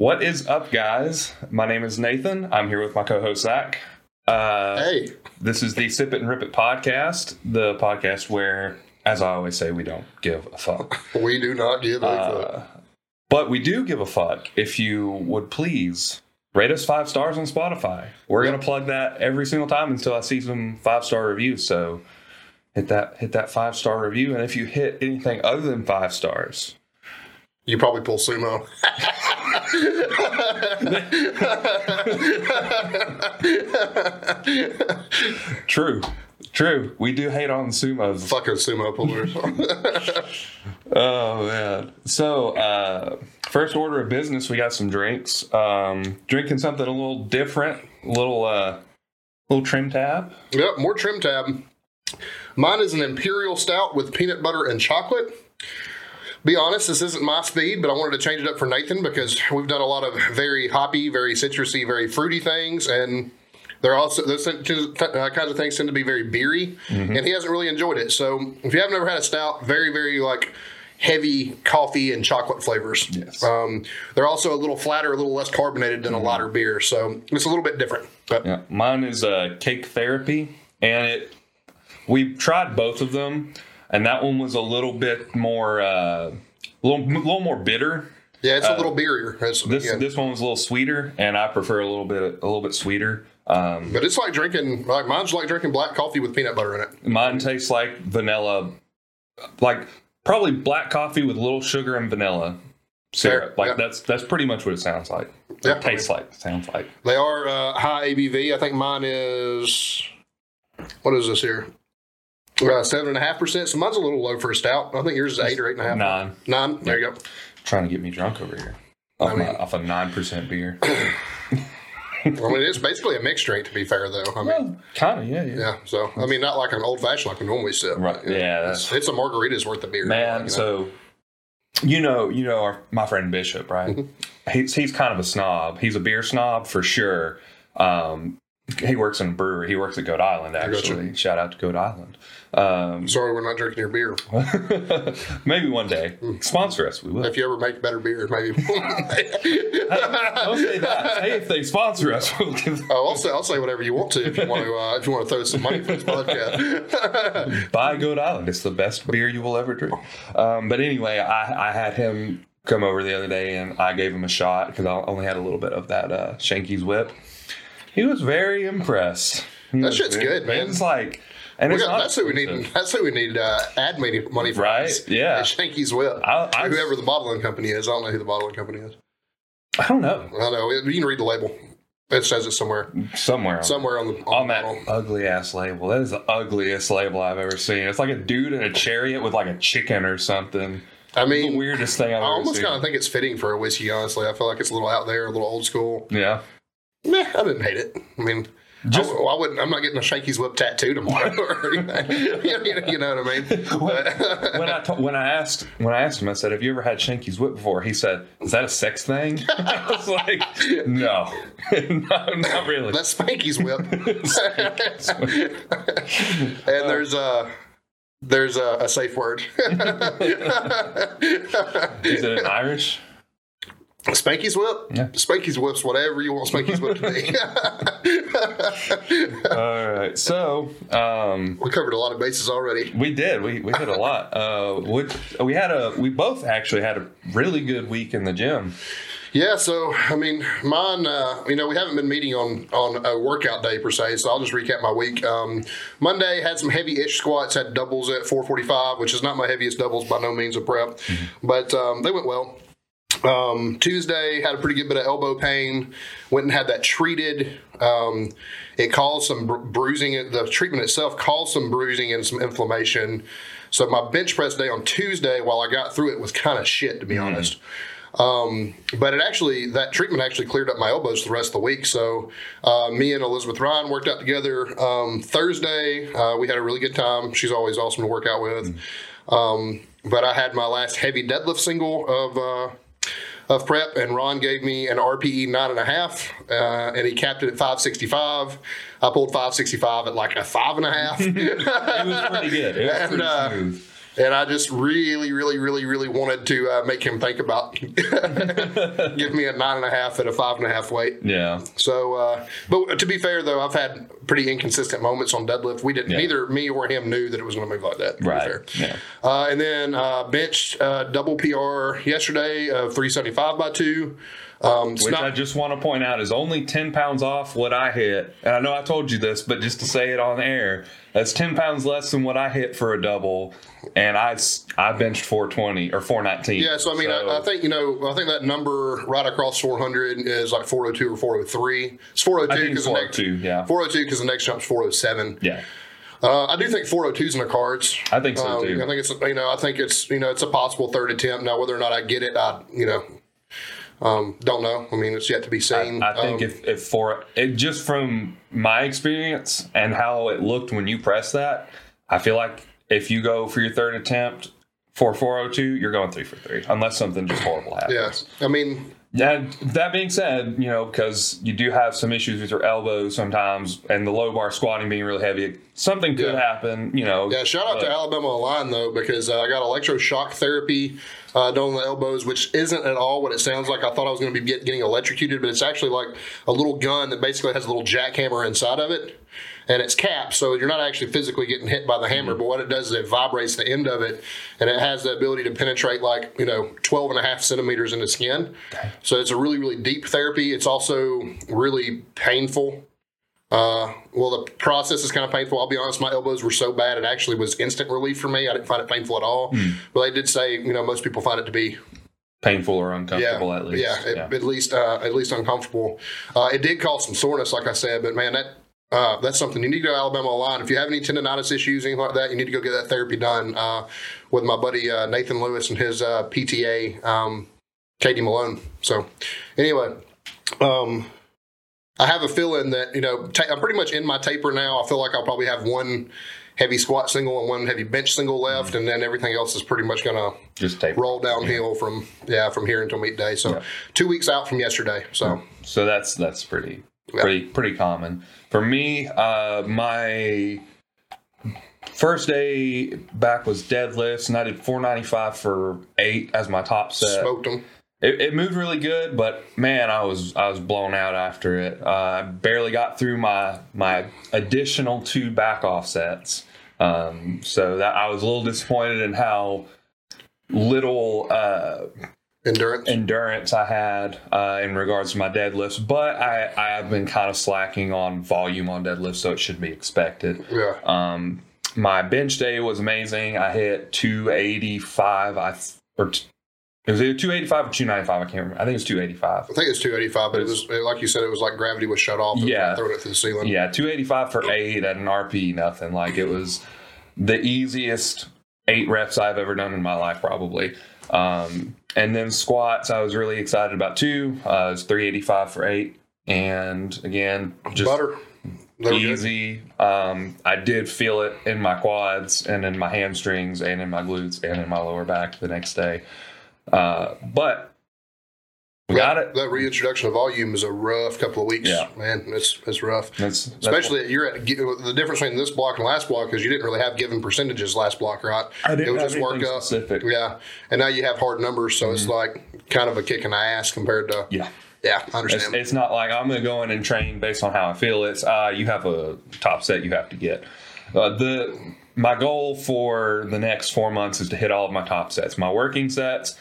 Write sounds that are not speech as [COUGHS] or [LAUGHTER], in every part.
What is up, guys? My name is Nathan. I'm here with my co-host Zach. Uh, Hey, This is the Sip It and Rip It podcast, the podcast where, as I always say, we don't give a fuck. [LAUGHS] we do not give a fuck. Uh, but we do give a fuck if you would please rate us five stars on Spotify. We're gonna plug that every single time until I see some five star reviews. So hit that hit that five star review, and if you hit anything other than five stars, You probably pull sumo. [LAUGHS] true, true, we do hate on sumos. Fucking sumo pullers. [LAUGHS] Oh man. So uh first order of business, we got some drinks. Um drinking something a little different, a little uh little TrimTab. yep, more TrimTab. Mine is an imperial stout with peanut butter and chocolate. Be honest, this isn't my speed, but I wanted to change it up for Nathan because we've done a lot of very hoppy, very citrusy, very fruity things, and they're also those uh, kinds of things tend to be very beery, and he hasn't really enjoyed it. So if you haven't ever had a stout, very very like heavy coffee and chocolate flavors. Yes. Um, they're also a little flatter, a little less carbonated than a lighter beer, so it's a little bit different. But Yeah. Mine is uh cake therapy. And it we tried both of them and that one was a little bit more uh a little, little more bitter. yeah, it's a little beerier. It's- Uh, This yeah. this one was a little sweeter and I prefer a little bit a little bit sweeter. Um But it's like drinking, like mine's like drinking black coffee with peanut butter in it. Mine tastes like vanilla, like probably black coffee with a little sugar and vanilla syrup. Fair, Like yeah. that's that's pretty much what it sounds like. Yeah. It tastes like. Sounds like. They are uh, high ABV. I think mine is, what is this here? Uh, seven and a half percent. So mine's a little low for a stout. I think yours is eight or eight and a half. Nine. Nine. There you go. Trying to get me drunk over here. Off, I mean- my- off a nine percent beer. [COUGHS] I mean, it's basically a mixed drink to be fair, though. I mean, kind of. Yeah. Yeah. yeah. So I mean, not like an old fashioned like we normally sip. Right. Yeah. That's, It's, it's a margarita's worth of beer. man. you know? So. You know, you know, our, my friend Bishop, right? Mm-hmm. He's he's kind of a snob. He's a beer snob for sure. Um, he works in a brewery. He works at Goat Island, actually. Shout out to Goat Island. Um, sorry, we're not drinking your beer. [LAUGHS] Maybe one day. Sponsor us. We will. If you ever make better beer, maybe. [LAUGHS] [LAUGHS] Don't say that. Say if they sponsor us, we'll give Oh, I'll say I'll say whatever you want to if you want to uh, if you want to throw some money for this podcast. buy Goat Island. It's the best beer you will ever drink. Um, but anyway, I, I had him come over the other day and I gave him a shot because I only had a little bit of that uh, Shanky's Whip. He was very impressed. He That shit's very- good, man. It's like, and got, not that's who we need. [LAUGHS] That's who we need uh, ad money money for. Right, us. yeah. Shanky's Whip. I- I- whoever the bottling company is. I don't know who the bottling company is. I don't know. I don't know. You can read the label. It says it somewhere. Somewhere. on- Somewhere on the on, on the that bottle. ugly ass label. That is the ugliest label I've ever seen. It's like a dude in a chariot with like a chicken or something. I The mean, weirdest thing I've I almost kind of think it's fitting for a whiskey. Honestly, I feel like it's a little out there, a little old school. yeah. Meh, I didn't hate it. I mean. Just- I, I wouldn't. I'm not getting a Shanky's Whip tattoo tomorrow. [LAUGHS] or anything. you know what I mean? [LAUGHS] But- when I to- when I asked when I asked him, I said, "Have you ever had Shanky's Whip before?" He said, "Is that a sex thing?" [LAUGHS] I was like, "No, no, not really." That's Spanky's whip. and there's a there's a, a safe word. Is it in Irish? Spanky's whip. Yeah. Spanky's whip's whatever you want Spanky's whip to be. [LAUGHS] All right, so um, we covered a lot of bases already. we did we we did a lot. Uh, we, we had a we both actually had a really good week in the gym. Yeah, so I mean, mine. Uh, you know, we haven't been meeting on on a workout day per se, so I'll just recap my week. Um, Monday had some heavy-ish squats, had doubles at 445, which is not my heaviest doubles by no means a prep, but um, they went well. Um, Tuesday had a pretty good bit of elbow pain. Went and had that treated. Um, it caused some bru- bruising. The treatment itself caused some bruising and some inflammation. So my bench press day on Tuesday, while I got through it, was kind of shit to be honest. Um, but it actually that treatment actually cleared up my elbows the rest of the week. So uh, me and Elizabeth Ryan worked out together um, Thursday. Uh, we had a really good time. She's always awesome to work out with. Um, but I had my last heavy deadlift single of uh, of prep, and Ron gave me an RPE nine and a half, uh, and he capped it at 565. I pulled 565 at like a five and a half. [LAUGHS] It was pretty good. It was [LAUGHS] And, pretty uh. And I just really, really, really, really wanted to uh, make him think about [LAUGHS] give me a nine and a half at a five and a half weight. Yeah. So, uh, but to be fair though, I've had pretty inconsistent moments on deadlift. We didn't, Yeah. neither me or him knew that it was going to move like that. Right. fair. Yeah. Uh, and then uh, benched uh, double PR yesterday of 375 by two. Um, Which not- I just want to point out is only 10 pounds off what I hit. And I know I told you this, but just to say it on air, that's 10 pounds less than what I hit for a double. And I, I benched 420 or 419. Yeah, so I mean, I, I think you know, I think that number right across 400 is like 402 or 403. It's 402 I think because the next 402, yeah. 402 because the next jump's 407. Yeah. Uh, I do think 402 is in the cards. I think so Um, too. I think it's you know I think it's you know it's a possible third attempt. Now whether or not I get it, I you know um, don't know. I mean, it's yet to be seen. I think Um, if, if for it, just from my experience and how it looked when you pressed that, I feel like if you go for your third attempt for 402, you're going three for three, unless something just horrible happens. yeah, I mean, Yeah, that being said, you know, because you do have some issues with your elbows sometimes, and the low bar squatting being really heavy, something could Yeah. happen. You know, Yeah, shout out to Alabama Line though, because uh, I got electroshock therapy uh, done on the elbows, which isn't at all what it sounds like. I thought I was going to be get, getting electrocuted, but it's actually like a little gun that basically has a little jackhammer inside of it, and it's capped, so you're not actually physically getting hit by the hammer. But what it does is it vibrates the end of it, and it has the ability to penetrate like you know 12 and a half centimeters into skin. So it's a really really deep therapy. It's also really painful. Uh, well, the process is kind of painful. I'll be honest, my elbows were so bad it actually was instant relief for me. I didn't find it painful at all. But they did say, you know, most people find it to be painful or yeah, uncomfortable at least. yeah, at, at least uh, at least uncomfortable. Uh, it did cause some soreness, like I said, but man, that. Uh, that's something you need to go to Alabama a line. If you have any tendonitis issues, anything like that, you need to go get that therapy done uh, with my buddy uh, Nathan Lewis and his uh, PTA, um, Katie Malone. So, anyway, um, I have a feeling that you know ta- I'm pretty much in my taper now. I feel like I'll probably have one heavy squat single and one heavy bench single left, and then everything else is pretty much gonna just take. roll downhill from yeah from here until meet day. So Yeah. two weeks out from yesterday. So So that's that's pretty Yeah. pretty pretty common for me. Uh, my first day back was deadlifts, and I did 495 for eight as my top set. smoked them. It, it moved really good, but man, I was I was blown out after it. Uh, I barely got through my my additional two back offsets, um, so that I was a little disappointed in how little uh, Endurance. endurance I had uh, in regards to my deadlifts. But I I have been kind of slacking on volume on deadlifts, so it should be expected. yeah. Um, my bench day was amazing. I hit 285. I or t- it was either 285 or 295. I can't remember. I think it was 285. I think it's 285, but it was like you said, it was like gravity was shut off. Yeah. throwing it through the ceiling. Yeah, 285 for eight at an RP, nothing. Like it was the easiest eight reps I've ever done in my life, probably. Um, and then squats, I was really excited about too. Uh, it was 385 for eight. And again, just Butter. Easy. Um, I did feel it in my quads and in my hamstrings and in my glutes and in my lower back the next day. Uh, but got that, it. That reintroduction of volume is a rough couple of weeks. Yeah. man, it's it's rough. That's, that's Especially you're at the difference between this block and last block is you didn't really have given percentages last block, right? I didn't it was have just work up. specific. Mm-hmm. Yeah, and now you have hard numbers, so it's like kind of a kick in the ass compared to. Yeah. Yeah, I It's, understand. it's not like I'm going to go in and train based on how I feel. It's uh, you have a top set you have to get. Uh, the my goal for the next four months is to hit all of my top sets. My working sets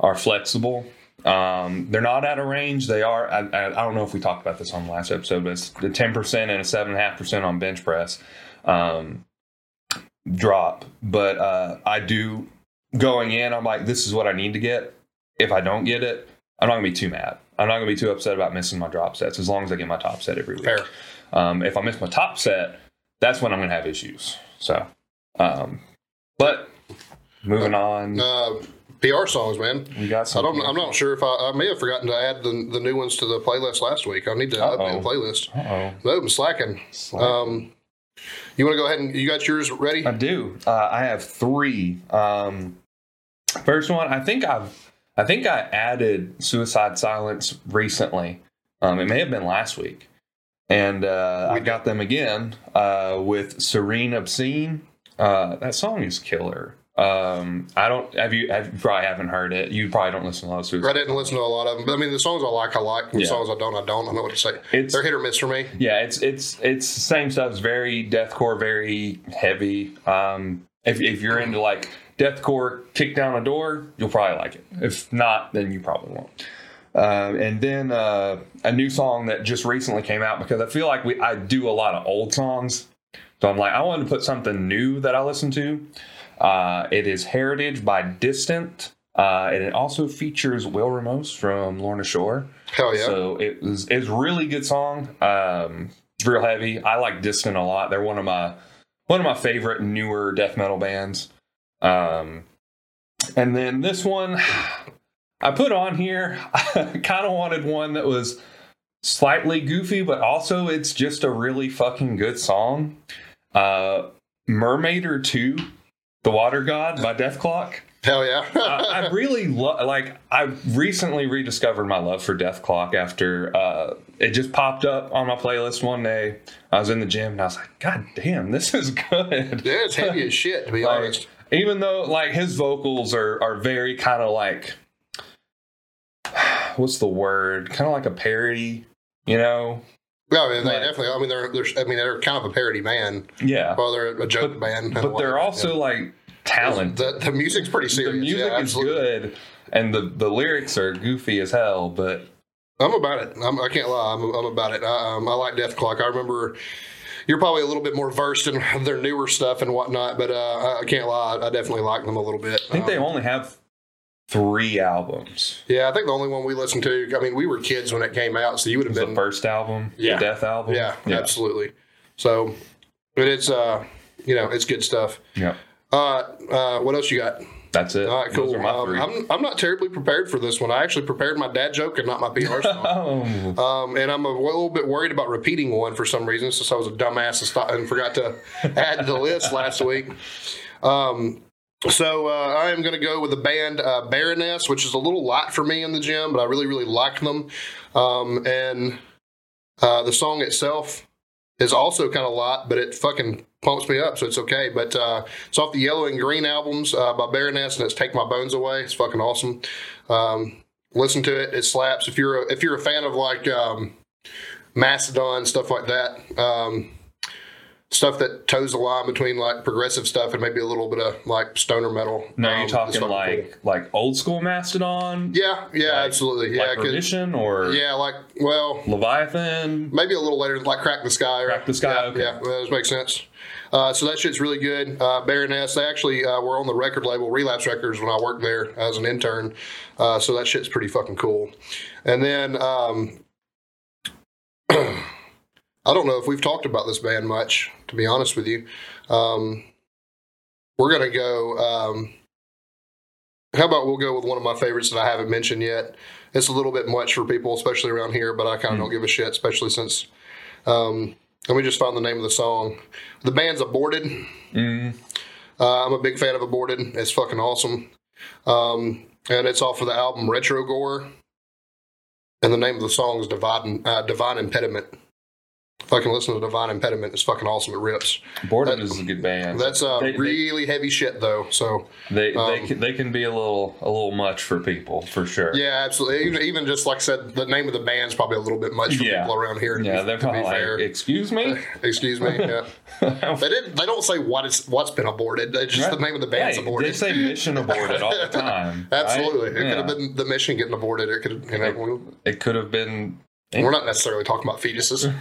are flexible. Um, they're not at a range. They are. I, I, I don't know if we talked about this on the last episode, but it's the ten percent and a seven and a half percent on bench press um, drop. But uh, I do going in. I'm like, this is what I need to get. If I don't get it, I'm not gonna be too mad. I'm not gonna be too upset about missing my drop sets as long as I get my top set every week. Fair. Um, if I miss my top set, that's when I'm gonna have issues. So, um, but moving on, Uh, PR songs, man. we got I don't, I'm not sure if I, I may have forgotten to add the, the new ones to the playlist last week. I need to Uh-oh. update the playlist. Uh No, I'm slacking. oh. Um, you want to go ahead and you got yours ready? I do. Uh, I have three. Um, first one, I think I've, I think I added Suicide Silence recently. Um, it may have been last week, and uh, I got them again uh, with Serene Obscene. Uh, that song is killer. Um, I don't have you. Have, you probably haven't heard it. You probably don't listen to a lot of Suicide. I didn't listen to a lot of them, but I mean, the songs I like, I like. The Yeah. songs I don't, I don't. I know what to say. It's- They're hit or miss for me. Yeah, it's it's it's the same stuff. It's very deathcore, very heavy. Um, if if you're into like deathcore, kick down a door, you'll probably like it. If not, then you probably won't. Uh, and then uh, a new song that just recently came out because I feel like we I do a lot of old songs, so I'm like I wanted to put something new that I listen to. Uh, it is Heritage by Distant, uh, and it also features Will Ramos from Lorna Shore. Hell yeah. So it was it's really good song. Um, it's real heavy. I like Distant a lot. They're one of my one of my favorite newer death metal bands. Um, and then this one I put on here. I kind of wanted one that was slightly goofy, but also it's just a really fucking good song. Uh, Murmaider Two, The Water God by Dethklok. Hell yeah. I, [LAUGHS] I really lo- like. I recently rediscovered my love for Dethklok after uh, it just popped up on my playlist one day. I was in the gym and I was like, "God damn, this is good." yeah, it's heavy as shit, to be [LAUGHS] Like, honest. even though like his vocals are are very kind of like, [SIGHS] what's the word? Kind of like a parody, you know? Yeah, I mean, they like- definitely. I mean, they're, they're. I mean, they're kind of a parody band. Yeah, Well, they're a joke band. but they're also like talented. The, the music's pretty serious. The music yeah, is absolutely. good, and the the lyrics are goofy as hell, but. I'm about it. I'm, I can't lie. I'm, I'm about it. I, um, I like Dethklok. I remember you're probably a little bit more versed in their newer stuff and whatnot, but uh, I, can't lie. I definitely like them a little bit. I think they Um, only have three albums. yeah, I think the only one we listened to. I mean, we were kids when it came out, so you would have been. the first album, Yeah. the Dethalbum. yeah, absolutely. So, but it's uh, you know, it's good stuff. yeah. Uh, uh, what else you got? That's it. All right, cool. Those are my Um. I'm, I'm not terribly prepared for this one. I actually prepared my dad joke and not my PR song. [LAUGHS] oh, Um, and I'm a little bit worried about repeating one for some reason, since I was a dumbass and, and forgot to [LAUGHS] add to the list last week. Um, so uh, I am going to go with the band uh, Baroness, which is a little light for me in the gym, but I really, really like them. Um, and uh, the song itself is also kind of light, but it fucking pumps me up, so it's okay. But uh, it's off the Yellow and Green albums uh, by Baroness, and it's "Take My Bones Away." It's fucking awesome. Um, listen to it; it slaps. If you're a, if you're a fan of like um, Mastodon stuff like that, um, stuff that toes the line between like progressive stuff and maybe a little bit of like stoner metal. now um, you're it's talking like like old school Mastodon, yeah, yeah, like- absolutely, yeah, like Perdition or yeah, like well, Leviathan. maybe a little later, like Crack the Skye. Crack the Skye, Yeah, okay. yeah that makes sense. Uh, so that shit's really good. Uh, Baroness, they actually uh, were on the record label Relapse Records when I worked there as an intern. Uh, so that shit's pretty fucking cool. And then um, [CLEARS THROAT] I don't know if we've talked about this band much, to be honest with you. Um, we're gonna go. Um, how about we'll go with one of my favorites that I haven't mentioned yet. It's a little bit much for people, especially around here, but I kind of don't give a shit, especially since. Um, let me just find the name of the song. The band's Aborted. Mm, Uh, I'm a big fan of Aborted. It's fucking awesome. Um, and it's off of the album Retrogore. And the name of the song is Divine, uh, Divine Impediment. Fucking listen to Divine Impediment. It's fucking awesome. It rips. Borden That- is a good band. That's uh, They- they- really heavy shit, though. So They they, um, can, they can be a little a little much for people for sure. yeah, absolutely. Even, even just like I said, the name of the band's probably a little bit much for Yeah. people around here. To Yeah, be, they're to be probably fair. like, excuse me. [LAUGHS] Excuse me. Yeah. [LAUGHS] They didn't. They don't say what is what's been aborted. It's just the name of the band's Hey, aborted. They say mission aborted all the [LAUGHS] time. right? Absolutely, it could have Yeah. been the mission getting aborted. It could, you know, It could have been. We're not necessarily talking about fetuses.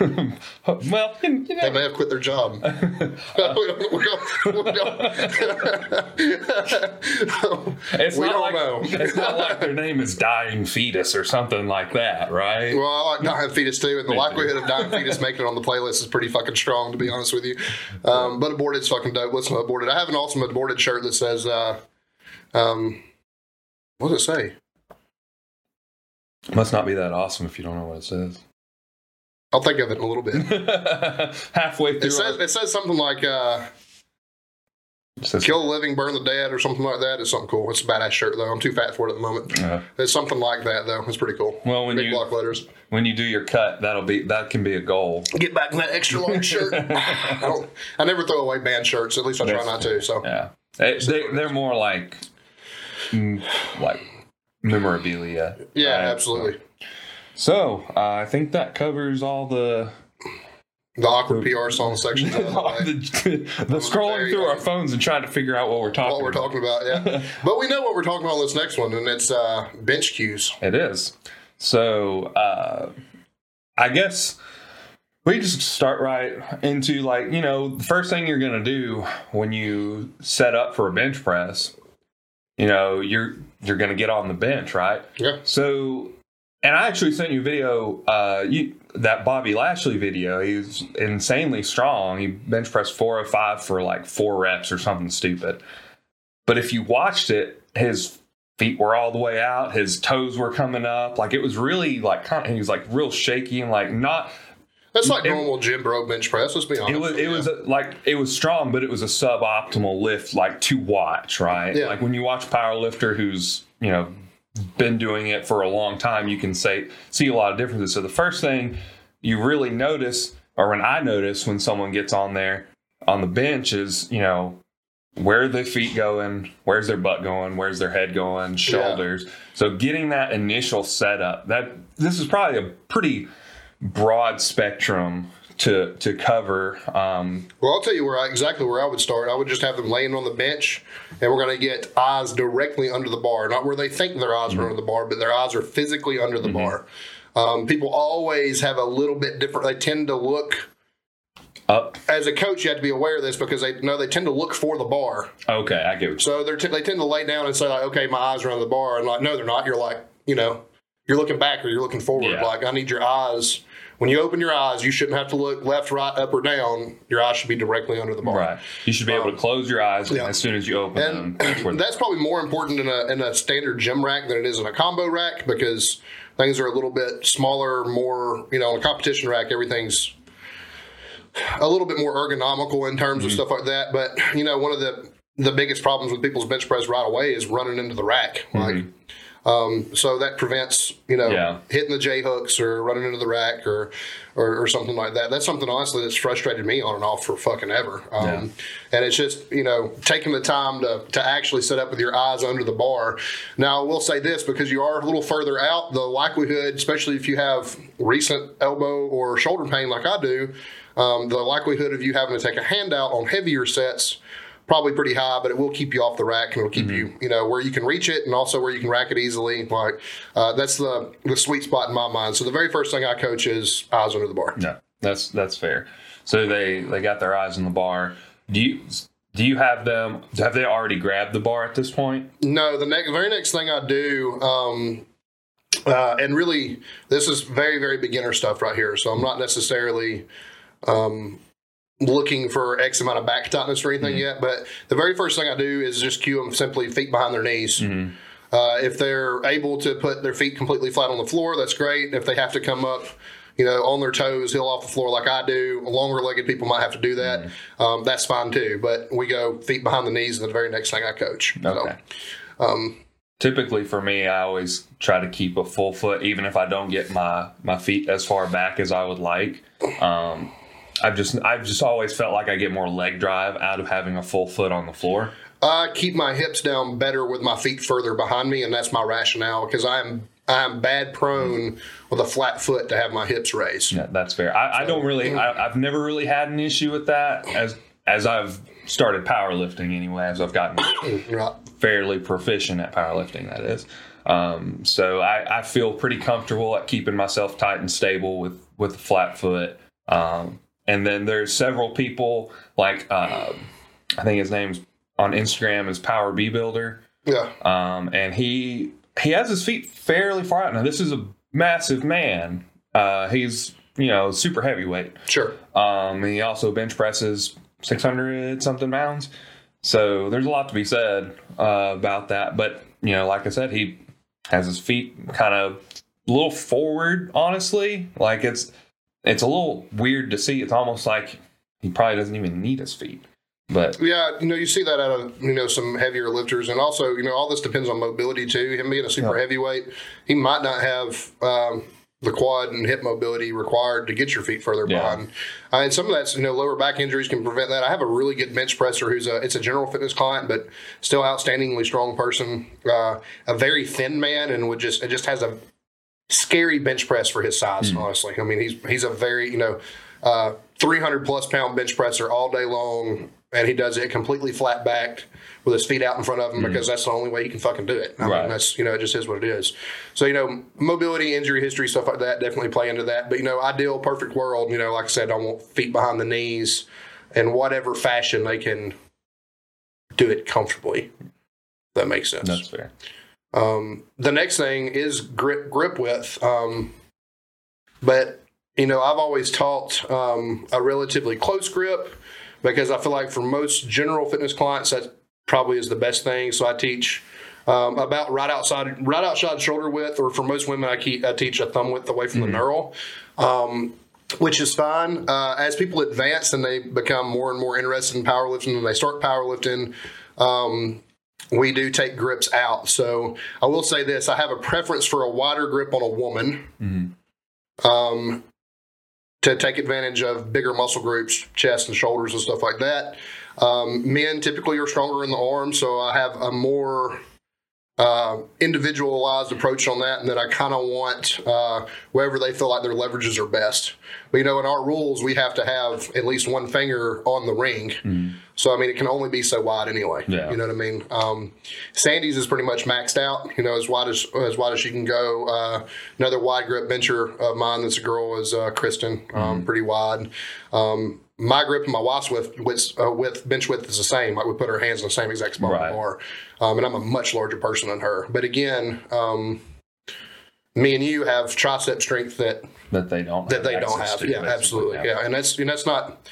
[LAUGHS] well, you They may have quit their job. [LAUGHS] it's we not don't like know. it's not like their name is dying fetus or something like that, right? well, I like dying fetus too, and the likelihood of dying fetus making it on the playlist is pretty fucking strong, to be honest with you. Um, but aborted's fucking dope. Listen to aborted. I have an awesome aborted shirt that says, uh, um, what does it say? Must not be that awesome if you don't know what it says. I'll think of it in a little bit. [LAUGHS] Halfway through, It says it says something like uh, says- "Kill the living, burn the dead" or something like that. It's something cool. It's a badass shirt though. I'm too fat for it at the moment. Uh, It's something like that though. It's pretty cool. well, when Big you block letters. when you do your cut, that'll be that can be a goal. Get back in that extra long shirt. [LAUGHS] I don't. I never throw away band shirts. At least I try That's not to. So Yeah. They, they, they're more like mm, like memorabilia. Yeah, right? absolutely. So uh, I think that covers all the The awkward PR song sections [LAUGHS] the the, the scrolling through our phones and trying to figure out what we're talking. What we're about. talking about, yeah. [LAUGHS] but we know what we're talking about on this next one, and it's uh, bench cues. It is. So uh, I guess we just start right into like you know the first thing you're gonna do when you set up for a bench press. You know you're you're gonna get on the bench, right? Yeah. So, and I actually sent you a video. Uh, you that Bobby Lashley video. He's insanely strong. He bench pressed 405 for like four reps or something stupid. But if you watched it, his feet were all the way out. His toes were coming up. Like it was really like kind of, he was like real shaky and like not. That's like It- normal gym bro bench press. Let's be honest. It was it was a, like it was strong, but it was a suboptimal lift like to watch. Right. Yeah. Like when you watch a power lifter who's you know been doing it for a long time, you can say see a lot of differences. So the first thing you really notice, or when I notice when someone gets on there on the bench, is you know where are their feet going, where's their butt going, where's their head going, shoulders. So getting that initial setup, that this is probably a pretty broad spectrum to to cover. Um, Well, I'll tell you where I, exactly where I would start. I would just have them laying on the bench, and we're going to get eyes directly under the bar, not where they think their eyes are under the bar, but their eyes are physically under the bar. Um, people always have a little bit different. They tend to look. up. As a coach, you have to be aware of this because they know they tend to look for the bar. Okay, I get. You- So they're t- they tend to lay down and say like, "Okay, my eyes are on the bar," and like, no, they're not. You're like, you know, you're looking back or you're looking forward. Yeah. Like, I need your eyes. When you open your eyes, you shouldn't have to look left, right, up, or down. Your eyes should be directly under the bar. Right. You should be able to close your eyes Um, yeah. as soon as you open them. And That's that's probably more important in a, in a standard gym rack than it is in a combo rack because things are a little bit smaller, more, you know, in a competition rack, everything's a little bit more ergonomical in terms of Mm-hmm. stuff like that. But, you know, one of the, the biggest problems with people's bench press right away is running into the rack. Like, um, so that prevents, you know. Yeah. hitting the J hooks or running into the rack or, or, or something like that. That's something honestly that's frustrated me on and off for fucking ever. Um, Yeah. And it's just, you know, taking the time to, to actually set up with your eyes under the bar. Now, I will say this because you are a little further out, the likelihood, especially if you have recent elbow or shoulder pain like I do, um, the likelihood of you having to take a handout on heavier sets probably pretty high, but it will keep you off the rack and it'll keep you, you know, where you can reach it and also where you can rack it easily. Like uh, that's the the sweet spot in my mind. So the very first thing I coach is eyes under the bar. No, that's that's fair. So they they got their eyes on the bar. Do you do you have them? Have they already grabbed the bar at this point? No, the next very next thing I do, um, uh, and really this is very very beginner stuff right here. So I'm not necessarily um, looking for X amount of back tightness or anything yet. But the very first thing I do is just cue them simply feet behind their knees. Uh, if they're able to put their feet completely flat on the floor, that's great. If they have to come up, you know, on their toes, heel off the floor like I do, longer legged people might have to do that. Um, that's fine too. But we go feet behind the knees, and the very next thing I coach. Okay. So, um, Typically for me, I always try to keep a full foot, even if I don't get my my feet as far back as I would like. Um, I've just I've just always felt like I get more leg drive out of having a full foot on the floor. I keep my hips down better with my feet further behind me, and that's my rationale because I'm I'm bad prone with a flat foot to have my hips raised. Yeah, that's fair. I, I don't really. I, I've never really had an issue with that as as I've started powerlifting anyway. As I've gotten [COUGHS] fairly proficient at powerlifting, that is. Um, so I, I feel pretty comfortable at keeping myself tight and stable with with a flat foot. Um, and then there's several people like uh, I think his name's on Instagram is Power B Builder, Yeah. um, and he he has his feet fairly far out. Now this is a massive man. Uh, he's you know super heavyweight. Sure. Um, he also bench presses 600 something pounds. So there's a lot to be said uh, about that. But, you know, like I said, he has his feet kind of a little forward, honestly. Like it's it's a little weird to see. It's almost like he probably doesn't even need his feet. But Yeah, you know, you see that out of you know some heavier lifters, and also you know all this depends on mobility too. Him being a super Yeah. heavyweight, he might not have um, the quad and hip mobility required to get your feet further Yeah. behind. Uh, and some of that's you know lower back injuries can prevent that. I have a really good bench presser who's a it's a general fitness client, but still outstandingly strong person. Uh, a very thin man and would just it just has a scary bench press for his size. Honestly, I mean he's he's a very you know uh, 300 plus pound bench presser all day long, and he does it completely flat backed with his feet out in front of him because that's the only way he can fucking do it. I Right. mean, that's you know it just is what it is. So you know mobility, injury history, stuff like that definitely play into that. But you know ideal, perfect world. You know, like I said, I want feet behind the knees in whatever fashion they can do it comfortably. That makes sense. That's fair. Um, the next thing is grip grip width. Um, but you know, I've always taught um, a relatively close grip because I feel like for most general fitness clients, that probably is the best thing. So I teach um, about right outside right outside shoulder width, or for most women, I, keep, I teach a thumb width away from the knurl. Um, which is fine. Uh, as people advance and they become more and more interested in powerlifting and they start powerlifting, um, we do take grips out. So I will say this: I have a preference for a wider grip on a woman, um, to take advantage of bigger muscle groups, chest and shoulders and stuff like that. Um, men typically are stronger in the arms, so I have a more uh, individualized approach on that, and that I kind of want uh, wherever they feel like their leverages are best. But you know, in our rules, we have to have at least one finger on the ring. So I mean, it can only be so wide anyway. Yeah. You know what I mean? Um, Sandy's is pretty much maxed out. You know, as wide as as wide as she can go. Uh, another wide grip bencher of mine that's a girl is uh, Kristen. Um, Pretty wide. Um, my grip and my wife's width, width, uh, width bench width is the same. Like we put our hands in the same exact spot Right. bar. Um, and I'm a much larger person than her. But again, um, me and you have tricep strength that That they don't. that they have don't have. Yeah, absolutely. Yeah, and that's and that's not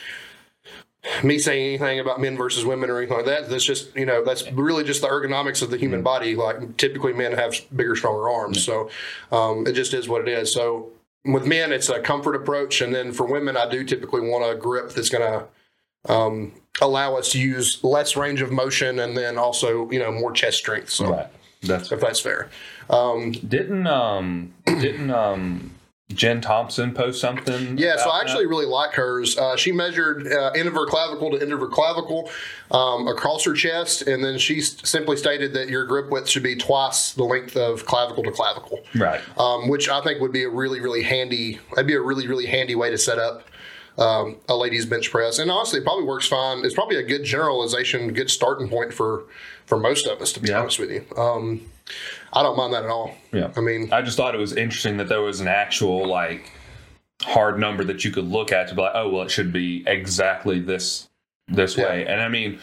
me saying anything about men versus women or anything like that. That's just you know that's really just the ergonomics of the human body. Like typically, men have bigger, stronger arms, so um, it just is what it is. So with men, it's a comfort approach, and then for women, I do typically want a grip that's going to um, allow us to use less range of motion, and then also you know more chest strength. So Right. That's if that's fair. Um, didn't um didn't um Jen Thompson post something? Yeah, so I that? actually really like hers. Uh, she measured uh, end of her clavicle to end of her clavicle um, across her chest, and then she s- simply stated that your grip width should be twice the length of clavicle to clavicle, right. um, which I think would be a really, really handy. That'd be a really, really handy way to set up um, a lady's bench press. And honestly, it probably works fine. It's probably a good generalization, good starting point for for most of us, to be Yeah. honest with you. Um, I don't mind that at all. Yeah. I mean, I just thought it was interesting that there was an actual like hard number that you could look at to be like, oh well, it should be exactly this this Yeah. way. And I mean,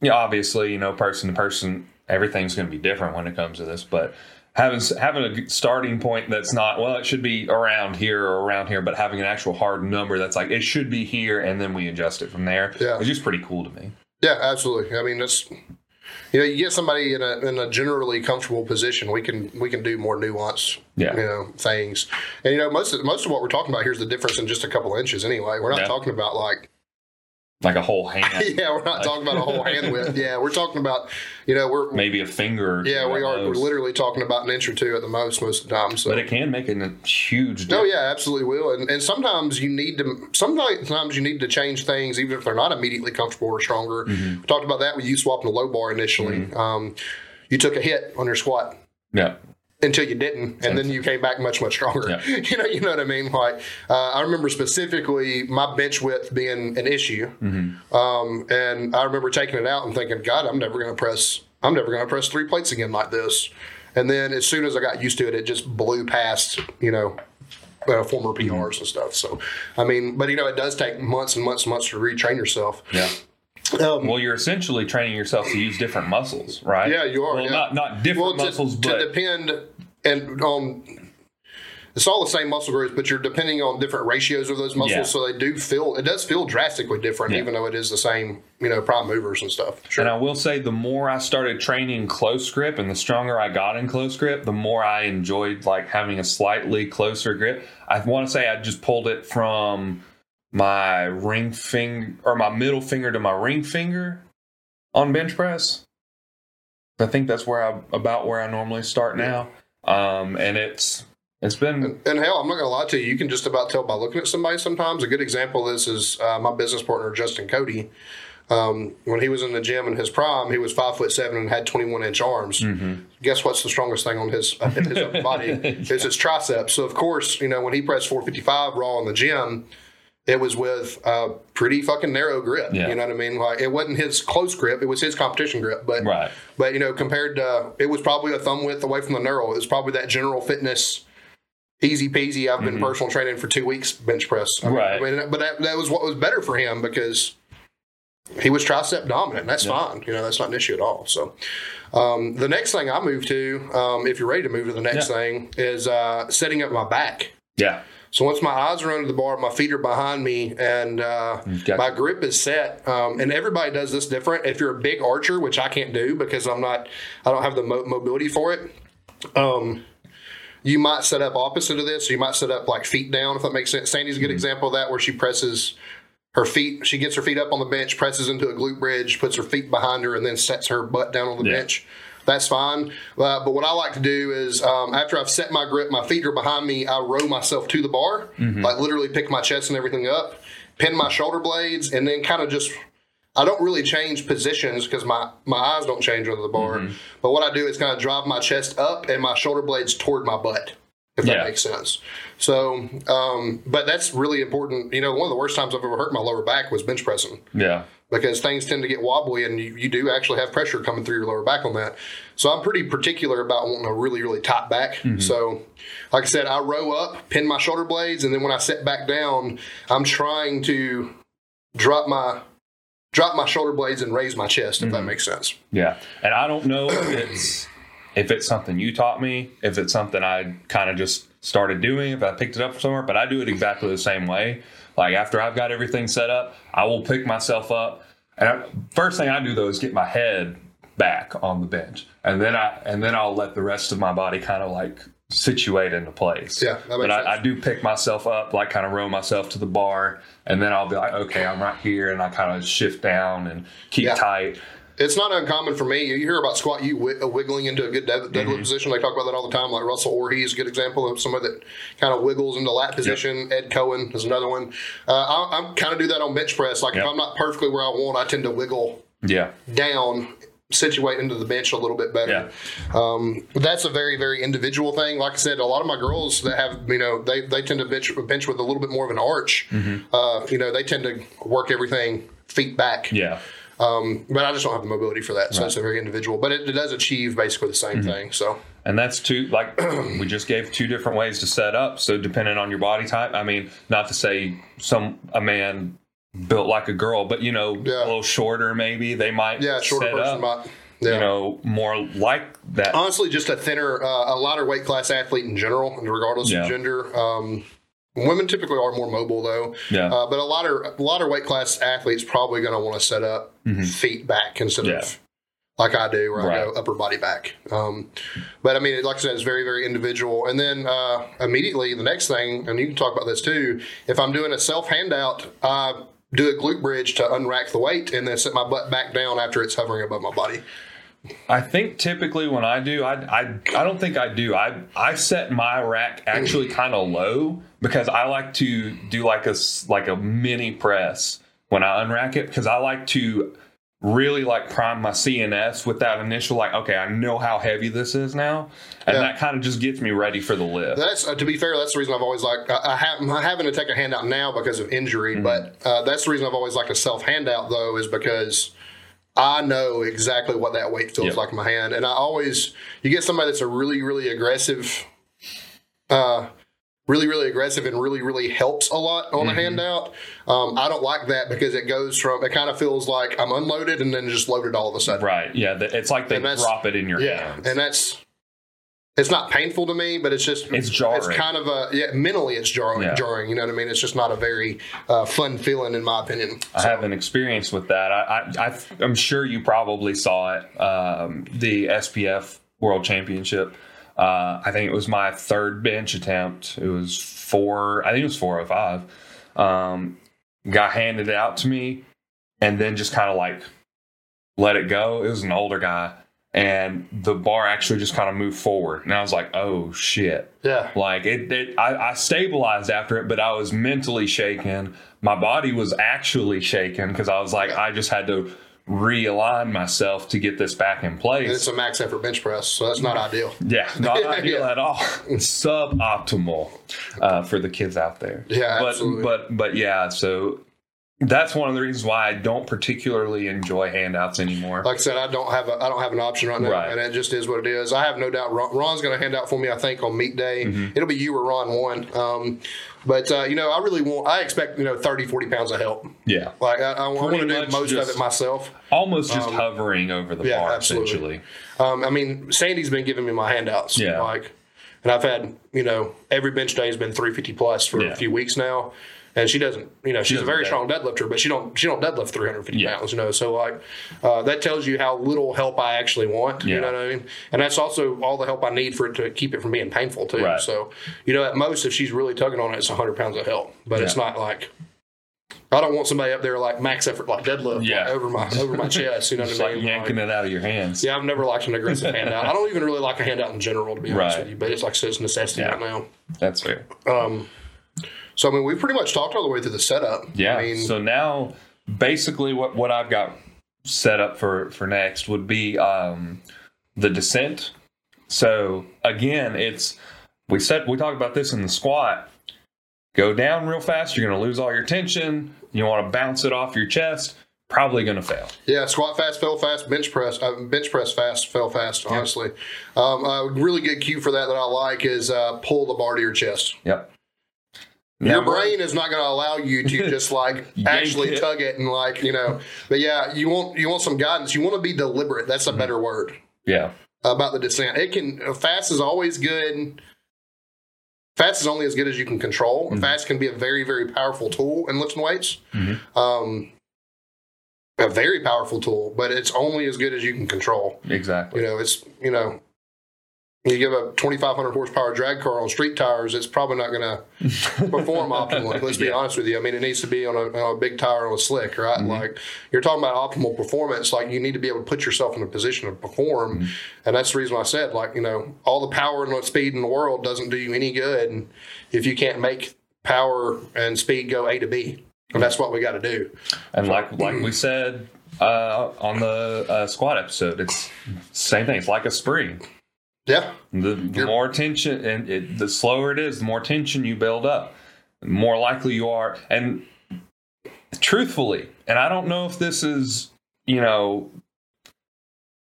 yeah, obviously, you know, person to person, everything's going to be different when it comes to this, but. Having having a starting point that's not well, it should be around here or around here, but having an actual hard number that's like it should be here, and then we adjust it from there. Yeah. it's just pretty cool to me. Yeah, absolutely. I mean, that's you know, you get somebody in a in a generally comfortable position, we can we can do more nuanced, Yeah. you know, things. And you know, most of most of what we're talking about here is the difference in just a couple inches. Anyway, we're not Yeah. talking about like Like a whole hand, [LAUGHS] yeah, we're not talking about a whole hand width. [LAUGHS] Yeah, we're talking about you know we're maybe a finger. yeah we are we're literally talking about an inch or two at the most most of the time. So but it can make a huge No, difference. yeah, absolutely will. And, and sometimes you need to sometimes you need to change things even if they're not immediately comfortable or stronger. Mm-hmm. We talked about that with you swapping the low bar initially. Um, you took a hit on your squat Yeah. Until you didn't, and then you came back much much stronger. Yeah. [LAUGHS] you know, you know what I mean. Like uh, I remember specifically my bench width being an issue, Mm-hmm. um, and I remember taking it out and thinking, God, I'm never going to press. I'm never going to press three plates again like this. And then as soon as I got used to it, it just blew past. You know. Uh, former Mm-hmm. PRs and stuff. So, I mean, but you know, it does take months and months and months to retrain yourself. Yeah. Um, Well, you're essentially training yourself to use different muscles, right? Yeah, you are, Well, yeah. not not different well, muscles, to, but to depend and on it's all the same muscle groups, but you're depending on different ratios of those muscles, Yeah. so they do feel it does feel drastically different, Yeah. even though it is the same, you know, prime movers and stuff. Sure. And I will say, the more I started training close grip, and the stronger I got in close grip, the more I enjoyed like having a slightly closer grip. I want to say I just pulled it from my ring finger or my middle finger to my ring finger on bench press. I think that's where I about where I normally start now, um, and it's It's been And hell, I'm not going to lie to you. You can just about tell by looking at somebody sometimes. A good example of this is uh, my business partner, Justin Cody. Um, when he was in the gym in his prime, he was five foot seven and had 21 inch arms. Guess what's the strongest thing on his, uh, his upper body? [LAUGHS] Is his triceps. So, of course, you know, when he pressed 455 raw in the gym, it was with a pretty fucking narrow grip. Yeah. You know what I mean? Like it wasn't his close grip; it was his competition grip. But Right. but you know, compared to it was probably a thumb width away from the knurl. It was probably that general fitness, easy peasy. I've been personal training for two weeks bench press. I mean, Right. I mean, but that, that was what was better for him because he was tricep dominant. That's fine. You know, that's not an issue at all. So. Um, the next thing I move to, um, if you're ready to move to the next Yeah. thing, is uh, setting up my back. yeah. So once my eyes are under the bar, my feet are behind me, and uh, got- my grip is set. Um, and everybody does this different. If you're a big archer, which I can't do because I'm not, I don't have the mo- mobility for it. Um, you might set up opposite of this. You might set up like feet down, if that makes sense. Sandy's a good example of that, where she presses her feet. She gets her feet up on the bench, presses into a glute bridge, puts her feet behind her, and then sets her butt down on the Yeah. bench. That's fine. Uh, but what I like to do is um, after I've set my grip, my feet are behind me, I row myself to the bar, like literally pick my chest and everything up, pin my shoulder blades, and then kind of just. I don't really change positions because my, my eyes don't change under the bar. But what I do is kind of drive my chest up and my shoulder blades toward my butt, if that Yeah. makes sense. So, um, but that's really important. You know, one of the worst times I've ever hurt my lower back was bench pressing Yeah. Because things tend to get wobbly and you, you do actually have pressure coming through your lower back on that. So I'm pretty particular about wanting a really, really tight back. Mm-hmm. So, like I said, I row up, pin my shoulder blades, and then when I sit back down, I'm trying to drop my drop my shoulder blades and raise my chest, if that mm-hmm. makes sense. Yeah, and I don't know if it's [CLEARS THROAT] if it's something you taught me, if it's something I kind of just started doing, if I picked it up somewhere, but I do it exactly the same way. Like after I've got everything set up, I will pick myself up, and I, first thing I do though is get my head back on the bench, and then I and then I'll let the rest of my body kind of like situate into place. Yeah, but I. I do pick myself up, like kind of row myself to the bar, and then I'll be like, okay, I'm right here, and I kind of shift down and keep Yeah. tight. It's not uncommon for me. You hear about squat you uh, wiggling into a good dead- deadlift Mm-hmm. position. They talk about that all the time. Like Russel Orhii is a good example of somebody that kind of wiggles into lat position. Ed Coan is another one. Uh, I, I kind of do that on bench press. Like Yep. if I'm not perfectly where I want, I tend to wiggle Yeah. down, situate into the bench a little bit better. Um, but that's a very, very individual thing. Like I said, a lot of my girls that have, you know, they, they tend to bench, bench with a little bit more of an arch. Mm-hmm. Uh, you know, they tend to work everything feet back. Yeah. Um, but I just don't have the mobility for that. So it's a very individual, but it, it does achieve basically the Mm-hmm. same thing. So And that's two, like [CLEARS THROAT] we just gave two different ways to set up. So depending on your body type, I mean, not to say some, a man built like a girl, but you know, Yeah. a little shorter maybe, they might yeah, shorter set person up, might. Yeah. you know, more like that. Honestly, just a thinner, uh, a lighter weight class athlete in general, regardless Yeah. of gender. Um, women typically are more mobile though. Yeah. Uh, but a lighter, a lighter weight class athlete's probably going to want to set up feet back instead Mm-hmm. Yeah. of like I do, where I go upper body back. Um, but I mean, like I said, it's very, very individual. And then uh, immediately the next thing, and you can talk about this too. If I'm doing a self handout, I do a glute bridge to unrack the weight and then set my butt back down after it's hovering above my body. I think typically when I do, I, I, I don't think I do. I, I set my rack actually [CLEARS THROAT] kind of low because I like to do like a, like a mini press when I unrack it because I like to really like prime my CNS with that initial like, okay, I know how heavy this is now. And Yeah. that kind of just gets me ready for the lift. That's uh, to be fair. That's the reason I've always like I, I have I'm having to take a handout now because of injury, but uh, that's the reason I've always liked a self handout though is because I know exactly what that weight feels Yep. like in my hand, and I always you get somebody that's a really really aggressive, uh, really really aggressive and really really helps a lot on a handout. Um, I don't like that because it goes from it kind of feels like I'm unloaded and then just loaded all of a sudden. Right. Yeah. the- It's like they drop it in your Yeah, hands. and that's it's not painful to me, but it's just It's jarring. It's kind of a yeah, mentally it's jarring. Yeah. Jarring, you know what I mean? It's just not a very uh, fun feeling, in my opinion. I have an experience with that. I, I, I I'm sure you probably saw it. Um, the SPF World Championship. Uh, I think it was my third bench attempt. It was four. I think it was 405. Um, got handed out to me, and then just kind of like let it go. It was an older guy, and the bar actually just kind of moved forward. And I was like, oh shit. Yeah. Like it, it I, I stabilized after it, but I was mentally shaken. My body was actually shaken because I was like, I just had to realign myself to get this back in And place. it's a max effort bench press, so that's not ideal. Yeah, not [LAUGHS] ideal Yeah. at all. Suboptimal uh, for the kids out there. Yeah, but absolutely. but but yeah. So that's one of the reasons why I don't particularly enjoy handouts anymore. Like I said, I don't have a I don't have an option right now, Right. and it just is what it is. I have no doubt Ron, Ron's going to hand out for me. I think on meet day, Mm-hmm. it'll be you or Ron one. Um, but uh, you know, I really want. I expect you know 30, 40 pounds of help. yeah, Like I, I want to Pretty do much most of it myself. almost just hovering over the yeah, bar absolutely. essentially. Um, I mean, Sandy's been giving me my handouts. Yeah. Like, and I've had you know every bench day has been three fifty plus for Yeah. a few weeks now. And she doesn't, you know, she's a very dead- strong deadlifter, but she don't she don't deadlift 350 Yeah. pounds, you know. So like, uh, that tells you how little help I actually want. You know what I mean? And that's also all the help I need for it to keep it from being painful too. Right. So, you know, at most, if she's really tugging on it, it's 100 pounds of help. But it's not like I don't want somebody up there like max effort like deadlift like, Yeah. over my over my chest. You know what I like mean? yanking it out of your hands. Yeah, I've never liked an aggressive [LAUGHS] handout. I don't even really like a handout in general, to be honest Right. with you. But it's like a necessity Yeah. right now. That's fair. Um, so I mean, we've pretty much talked all the way through the setup. Yeah. I mean, so now, basically, what what I've got set up for for next would be um, the descent. So again, it's we said we talked about this in the squat. Go down real fast. You're going to lose all your tension. You want to bounce it off your chest. Probably going to fail. yeah, squat fast, fell fast, bench press, uh, bench press fast, fell fast. Honestly, um, a really good cue for that that I like is uh, pull the bar to your chest. Yep. Your brain is not going to allow you to [LAUGHS] just like actually it. tug it and like you know. But yeah, you want you want some guidance. You want to be deliberate. That's a Mm-hmm. better word. Yeah. about the descent. It can fast is always good. Fast is only as good as you can control. Mhm. Fast can be a very very powerful tool in lifting weights. Mhm. Um, a very powerful tool, but it's only as good as you can control. Exactly. You know, it's you know. You give a 2,500 horsepower drag car on street tires, it's probably not going [LAUGHS] to perform optimally. Let's be Yeah. honest with you. I mean, it needs to be on a, on a big tire on a slick, right? Mm-hmm. Like you're talking about optimal performance. Like you need to be able to put yourself in a position to perform, Mm-hmm. and that's the reason I said, like you know, all the power and speed in the world doesn't do you any good if you can't make power and speed go A to B, and that's what we got to do. And like like we said uh, on the uh, squat episode, it's same thing. It's like a spring. Yeah, The, the more tension and it, the slower it is, the more tension you build up, the more likely you are. And truthfully, and I don't know if this is, you know,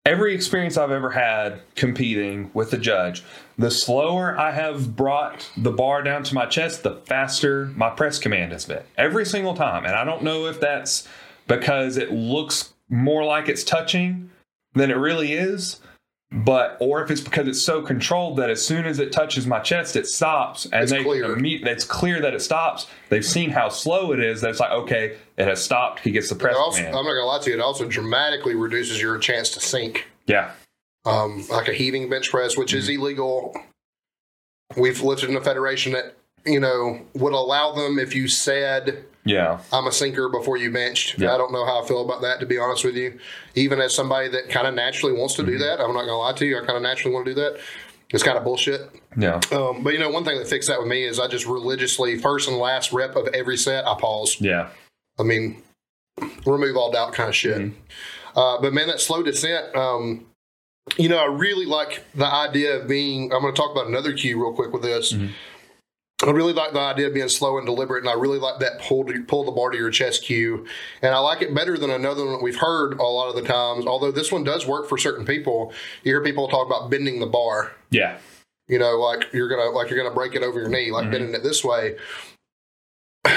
every experience I've ever had competing with a judge, the slower I have brought the bar down to my chest, the faster my press command has been every single time. And I don't know if that's because it looks more like it's touching than it really is but or if it's because it's so controlled that as soon as it touches my chest it stops and It's they clear. imme- it's clear that it stops they've seen how slow it is that it's like okay it has stopped he gets the press also, I'm not gonna lie to you. It also dramatically reduces your chance to sink. yeah um, like a heaving bench press, which Mm-hmm. is illegal. We've lifted in a federation that you know would allow them if you said yeah I'm a sinker before you benched. Yeah. I don't know how I feel about that to be honest with you. Even as somebody that kind of naturally wants to Mm-hmm. do that, I'm not gonna lie to you. I kind of naturally want to do that. It's kind of bullshit. yeah Um, but you know, one thing that fixed that with me is I just religiously first and last rep of every set I pause. yeah I mean, remove all doubt kind of shit. Mm-hmm. Uh, but man, that slow descent, um, you know, I really like the idea of being. I'm going to talk about another cue real quick with this. Mhm. I really like the idea of being slow and deliberate, and I really like that pull to, pull the bar to your chest cue, and I like it better than another one that we've heard a lot of the times. Although this one does work for certain people, you hear people talk about bending the bar yeah you know, like you're gonna like you're gonna break it over your knee, like Mhm. bending it this way. [SIGHS]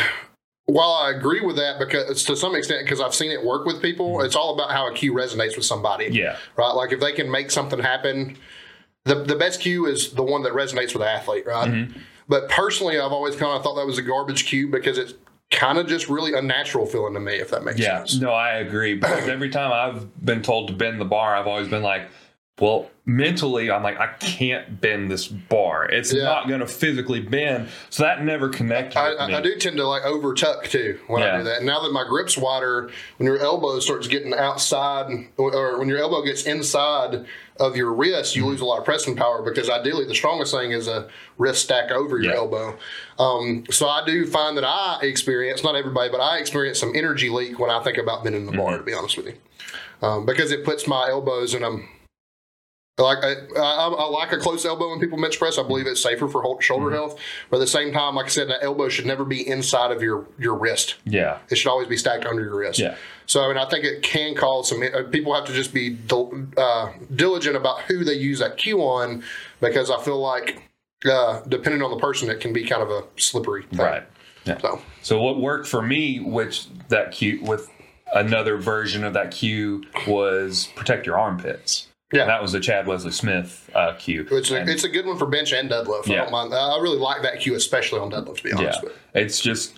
While I agree with that, because to some extent, because I've seen it work with people, it's all about how a cue resonates with somebody, yeah right? Like if they can make something happen, the the best cue is the one that resonates with the athlete, right? Mhm. But personally, I've always kind of thought that was a garbage cue because it's kind of just really unnatural feeling to me, if that makes yeah sense. no i agree because every time i've been told to bend the bar i've always been like well, mentally, I'm like, I can't bend this bar. It's Yeah. not going to physically bend. So that never connected I. I, I do tend to like over tuck too when I do that. And now that my grip's wider, when your elbow starts getting outside, or when your elbow gets inside of your wrist, Mm-hmm. you lose a lot of pressing power because ideally the strongest thing is a wrist stack over your Yeah. elbow. Um, so I do find that I experience, not everybody, but I experience some energy leak when I think about bending the Mm-hmm. bar. To be honest with you, um, because it puts my elbows in a like I, I, I like a close elbow when people bench press. I believe it's safer for shoulder Mm-hmm. health. But at the same time, like I said, that elbow should never be inside of your your wrist. yeah. It should always be stacked under your wrist. Yeah. So I mean, I think it can cause some. Uh, people have to just be dil- uh, diligent about who they use that cue on, because I feel like uh, depending on the person, it can be kind of a slippery thing. Right. Yeah. So So what worked for me, which that cue with another version of that cue was protect your armpits. Yeah. And that was the Chad Wesley Smith uh, cue. it's a, And- it's a good one for bench and deadlift. I Yeah. don't mind. I really like that cue, especially on deadlift. To be honest yeah. with. It's just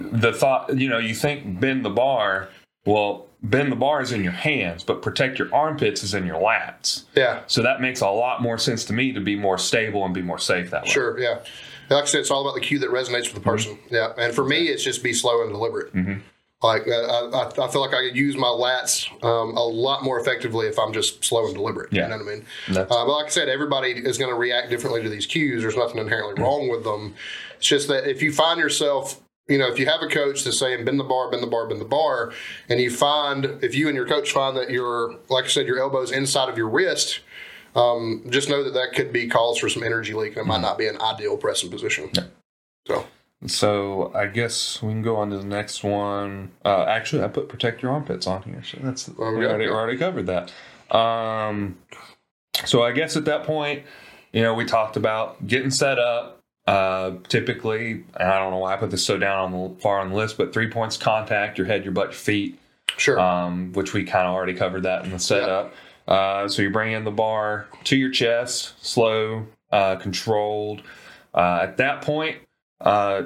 the thought. You know, you think bend the bar. Well, bend the bar is in your hands, but protect your armpits is in your lats. Yeah. So that makes a lot more sense to me to be more stable and be more safe that way. Sure, yeah. Like I said, it's all about the cue that resonates with the person. Mm-hmm. Yeah, and for me, it's just be slow and deliberate. Like uh, I, I, I feel like I could use my lats um, a lot more effectively if I'm just slow and deliberate. Yeah. You know what I mean? Uh, but like I said, everybody is going to react differently to these cues. There's nothing inherently Mm-hmm. wrong with them. It's just that if you find yourself you know, if you have a coach that's saying bend the bar, bend the bar, bend the bar, and you find if you and your coach find that your, like I said, your elbow's inside of your wrist, um, just know that that could be cause for some energy leak, and it might Mm-hmm. not be an ideal pressing position. Yeah. So So I guess we can go on to the next one. Uh, actually, I put protect your armpits on here, so that's Well, we yeah, already, yeah. already covered that. Um, so I guess at that point, you know, we talked about getting set up. Uh, typically, and I don't know why I put this so down on the far on the list, but three points contact: your head, your butt, your feet. sure, um, which we kind of already covered that in the setup. Uh, so you bring in the bar to your chest, slow, uh, controlled. Uh, at that point, uh,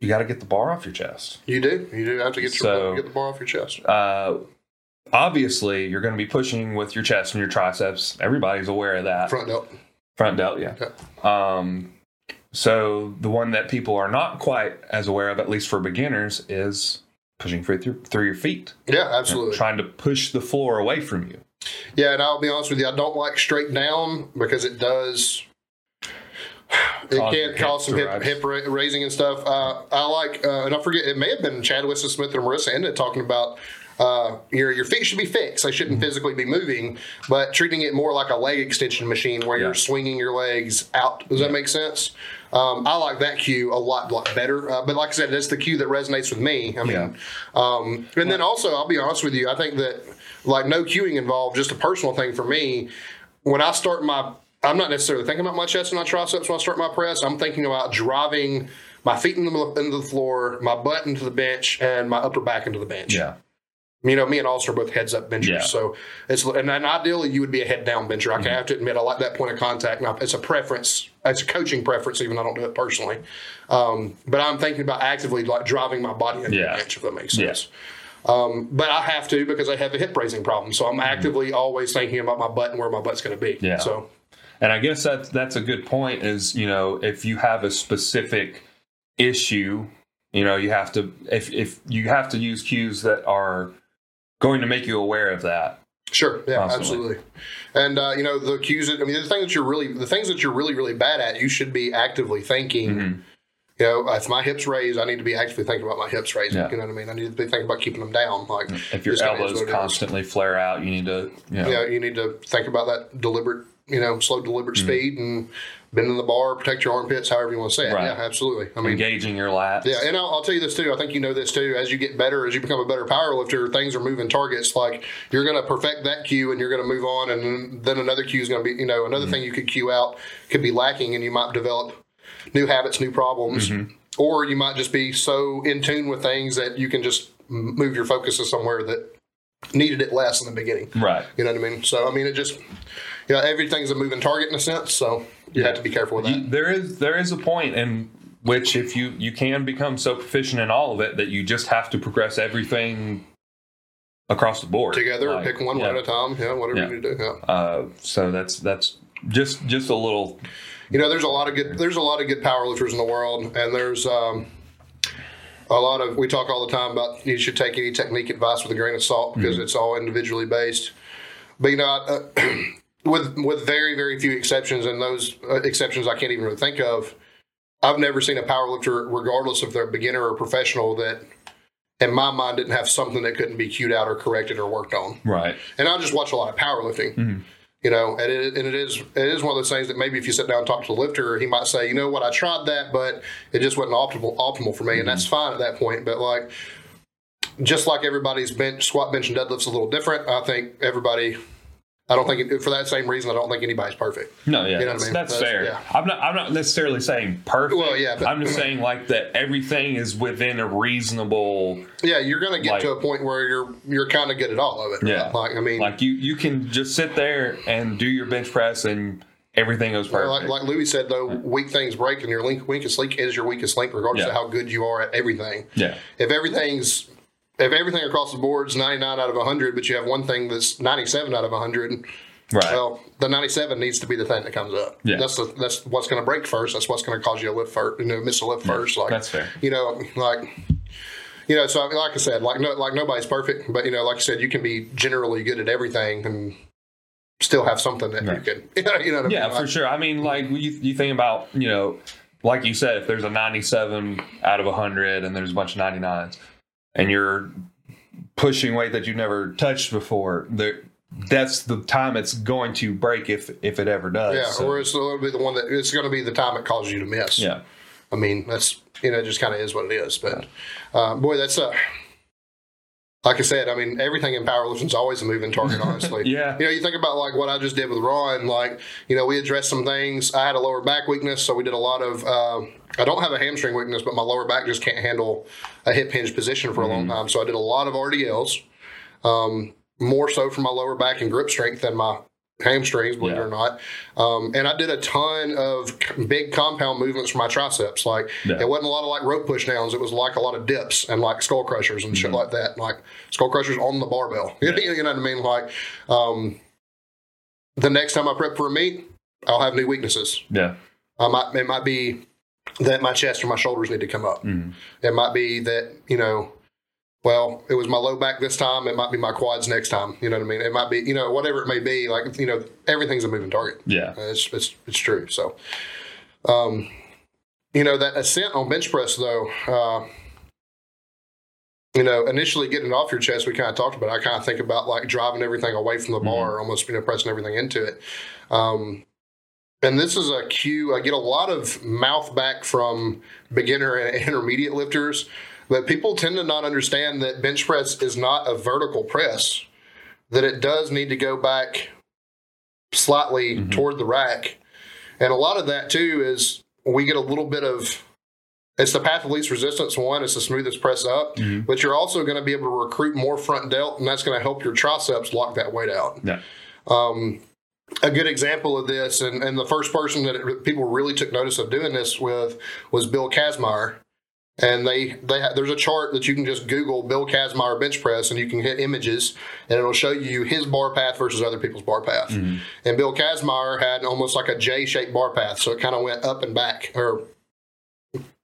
you got to get the bar off your chest. you do, you do have to get your get the bar off your chest. Uh, obviously, you're going to be pushing with your chest and your triceps. Everybody's aware of that. Front delt. Front delt, yeah. Um, so the one that people are not quite as aware of, at least for beginners, is pushing through through your feet, Yeah, absolutely. trying to push the floor away from you. Yeah, and I'll be honest with you, I don't like straight down because it does. It can cause some hip, hip raising and stuff. Uh, I like, uh, and I forget, it may have been Chad Wesley Smith and Marisa Inda talking about uh, your your feet should be fixed; they shouldn't Mm-hmm. physically be moving, but treating it more like a leg extension machine where Yeah. you're swinging your legs out. Does that make sense? Um, I like that cue a lot, lot better. Uh, but like I said, that's the cue that resonates with me. I mean, Yeah. um, and then also, I'll be honest with you, I think that like no queuing involved, just a personal thing for me. When I start my, I'm not necessarily thinking about my chest and my triceps when I start my press. I'm thinking about driving my feet into the, into the floor, my butt into the bench, and my upper back into the bench. Yeah. You know, me and Austin are both heads up benchers. Yeah. So it's and then ideally you would be a head down bencher. I have to admit I like that point of contact. Now it's a preference. It's a coaching preference, even though I don't do it personally. Um, but I'm thinking about actively like driving my body into Yeah. the bench, if that makes Yeah. sense. Um, but I have to because I have a hip raising problem. So I'm actively always thinking about my butt and where my butt's going to be. Mm-hmm. Yeah. So And I guess that's that's a good point. Is you know if you have a specific issue, you know you have to if if you have to use cues that are going to make you aware of that. Sure. Yeah. Constantly. Absolutely. And uh, you know the cues. That, I mean, the thing that you're really the things that you're really really bad at, you should be actively thinking. Mhm. You know, if my hips raise, I need to be actively thinking about my hips raising. Yeah. You know what I mean? I need to be thinking about keeping them down. Like If your just kinda is elbows what it is. constantly flare out, you need to you know, Yeah, you need to think about that deliberate, you know, slow deliberate Mm-hmm. speed and bending the bar, protect your armpits, however you want to say it. Right. Yeah, absolutely. I mean, engaging your lats. Yeah, and I'll, I'll tell you this too. I think you know this too. As you get better, as you become a better power lifter, things are moving targets. Like you're going to perfect that cue, and you're going to move on, and then- then another cue is going to be, you know, another Mm-hmm. thing you could cue out could be lacking, and you might develop new habits, new problems, Mm-hmm. or you might just be so in tune with things that you can just move your focus to somewhere that needed it less in the beginning. right. You know what I mean? So I mean, it just, you know, everything's a moving target in a sense. So you have to be careful with that. You- there is there is a point in which if you you can become so proficient in all of it that you just have to progress everything across the board together, Like, pick one yeah. one at a time. Yeah, whatever Yeah. you need to do. Yeah. Uh, so that's that's just just a little You know, there's a lot of good. There's a lot of good powerlifters in the world, and there's um, a lot of. We talk all the time about you should take any technique advice with a grain of salt because it's all individually based. But you know, uh, [CLEARS THROAT] with with very very few exceptions, and those uh, exceptions I can't even really think of. I've never seen a powerlifter, regardless if they're a beginner or professional, that in my mind didn't have something that couldn't be cued out or corrected or worked on right. and I just watch a lot of powerlifting. Mm-hmm. You know, and it, and it is it is one of those things that maybe if you sit down and talk to the lifter, he might say, you know what, I tried that, but it just wasn't optimal optimal for me, and that's Mm-hmm. fine at that point. But like, just like everybody's bench squat, bench, and deadlifts a little different, I think everybody. I don't think it, for that same reason. I don't think anybody's perfect. No, yeah, You know what I that's, mean? that's That's- fair. yeah. I'm not. I'm not necessarily saying perfect. Well, yeah, but- I'm just saying like that. Everything is within a reasonable. Yeah, you're going to get Like- to a point where you're you're kind of good at all of it. Yeah. right? like I mean, Like you, you can just sit there and do your bench press, and everything goes perfect. Like, like Louie said, though, weak things break, and your link, weakest link is your weakest link, regardless Yeah. of how good you are at everything. yeah, If everything's if everything across the board is 99 out of 100, but you have one thing that's 97 out of 100, right. well, the 97 needs to be the thing that comes up. Yeah. That's the, that's what's going to break first. That's what's going to cause you to lift first, you know, miss a lift first. Like that's fair. You know, like you know, so like I said, like no, like nobody's perfect, but you know, like I said, you can be generally good at everything and still have something that Right. you can, [LAUGHS] you know, Yeah, mean? for Like, sure. I mean, like you, you think about, you know, like you said, if there's a 97 out of 100 and there's a bunch of 99s, and you're pushing weight that you've never touched before, there, that's the time it's going to break if if it ever does. Yeah, So, or it's going to be the one that it's going to be the time it causes you to miss. yeah, I mean, that's you know, it just kind of is what it is. But uh, boy, that's a like I said. I mean, everything in powerlifting is always a moving target. [LAUGHS] Honestly, Yeah. You know, you think about like what I just did with Ron. Like, you know, we addressed some things. I had a lower back weakness, so we did a lot of. Uh, I don't have a hamstring weakness, but my lower back just can't handle a hip hinge position for a long time. So I did a lot of RDLs. Um, more so for my lower back and grip strength than my hamstrings, believe Yeah. it or not. Um, and I did a ton of big compound movements for my triceps. Like Yeah. it wasn't a lot of like rope push downs. It was like a lot of dips and like skull crushers and Mm-hmm. shit like that. Like skull crushers on the barbell. [LAUGHS] you know what I mean? Like um, the next time I prep for a meet, I'll have new weaknesses. yeah, I might it might be that my chest or my shoulders need to come up. Mhm. It might be that you know, well, it was my low back this time. It might be my quads next time. You know what I mean? It might be you know whatever it may be. Like you know, everything's a moving target. yeah, Uh, It's it's it's true. So, um, you know that ascent on bench press though. Uh, you know, initially getting it off your chest, we kind of talked about. it. I kind of think about like driving everything away from the bar, almost you know pressing everything into it. Um, and this is a cue. I get a lot of mouth back from beginner and [LAUGHS] intermediate lifters, but people tend to not understand that bench press is not a vertical press. That it does need to go back slightly toward the rack. And a lot of that too is we get a little bit of it's the path of least resistance one, it's the smoothest press up, but you're also going to be able to recruit more front delt, and that's going to help your triceps lock that weight out. yeah, Um, a good example of this, and, and the first person that it, people really took notice of doing this with was Bill Kazmaier. And they they ha- there's a chart that you can just Google Bill Kazmaier bench press, and you can hit images, and it'll show you his bar path versus other people's bar path. And Bill Kazmaier had almost like a J-shaped bar path, so it kind of went up and back, or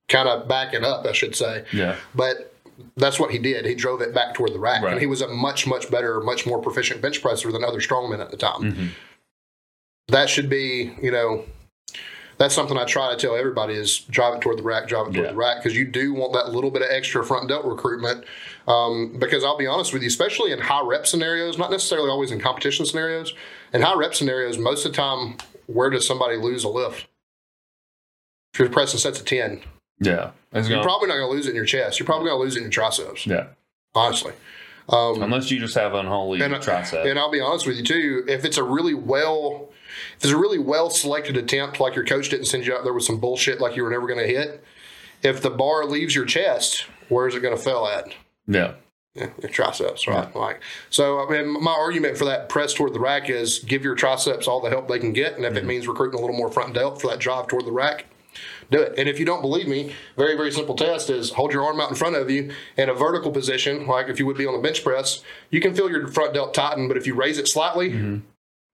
kind of back and up, I should say. yeah, But that's what he did. He drove it back toward the rack, Right. and he was a much, much better, much more proficient bench presser than other strongmen at the time. Mhm. That should be, you know, that's something I try to tell everybody is drive it toward the rack, drive it toward Yeah. the rack, because you do want that little bit of extra front delt recruitment. Um, because I'll be honest with you, especially in high rep scenarios, not necessarily always in competition scenarios, in high rep scenarios, most of the time, where does somebody lose a lift? If you're pressing sets of 10, yeah. It's you're gonna- probably not going to lose it in your chest. You're probably going to lose it in your triceps yeah, honestly. Um, unless you just have unholy and, tricep. and I'll be honest with you too. If it's a really well, if it's a really well selected attempt, like your coach didn't send you out there with some bullshit like you were never going to hit. If the bar leaves your chest, where is it going to fail at? yeah, Yeah, your triceps, right? Like so. I mean, my argument for that press toward the rack is give your triceps all the help they can get, and if it Mm-hmm. means recruiting a little more front delt for that drive toward the rack, do it. And if you don't believe me, very, very simple test is hold your arm out in front of you in a vertical position, like if you would be on the bench press. You can feel your front delt tighten, but if you raise it slightly, Mm-hmm.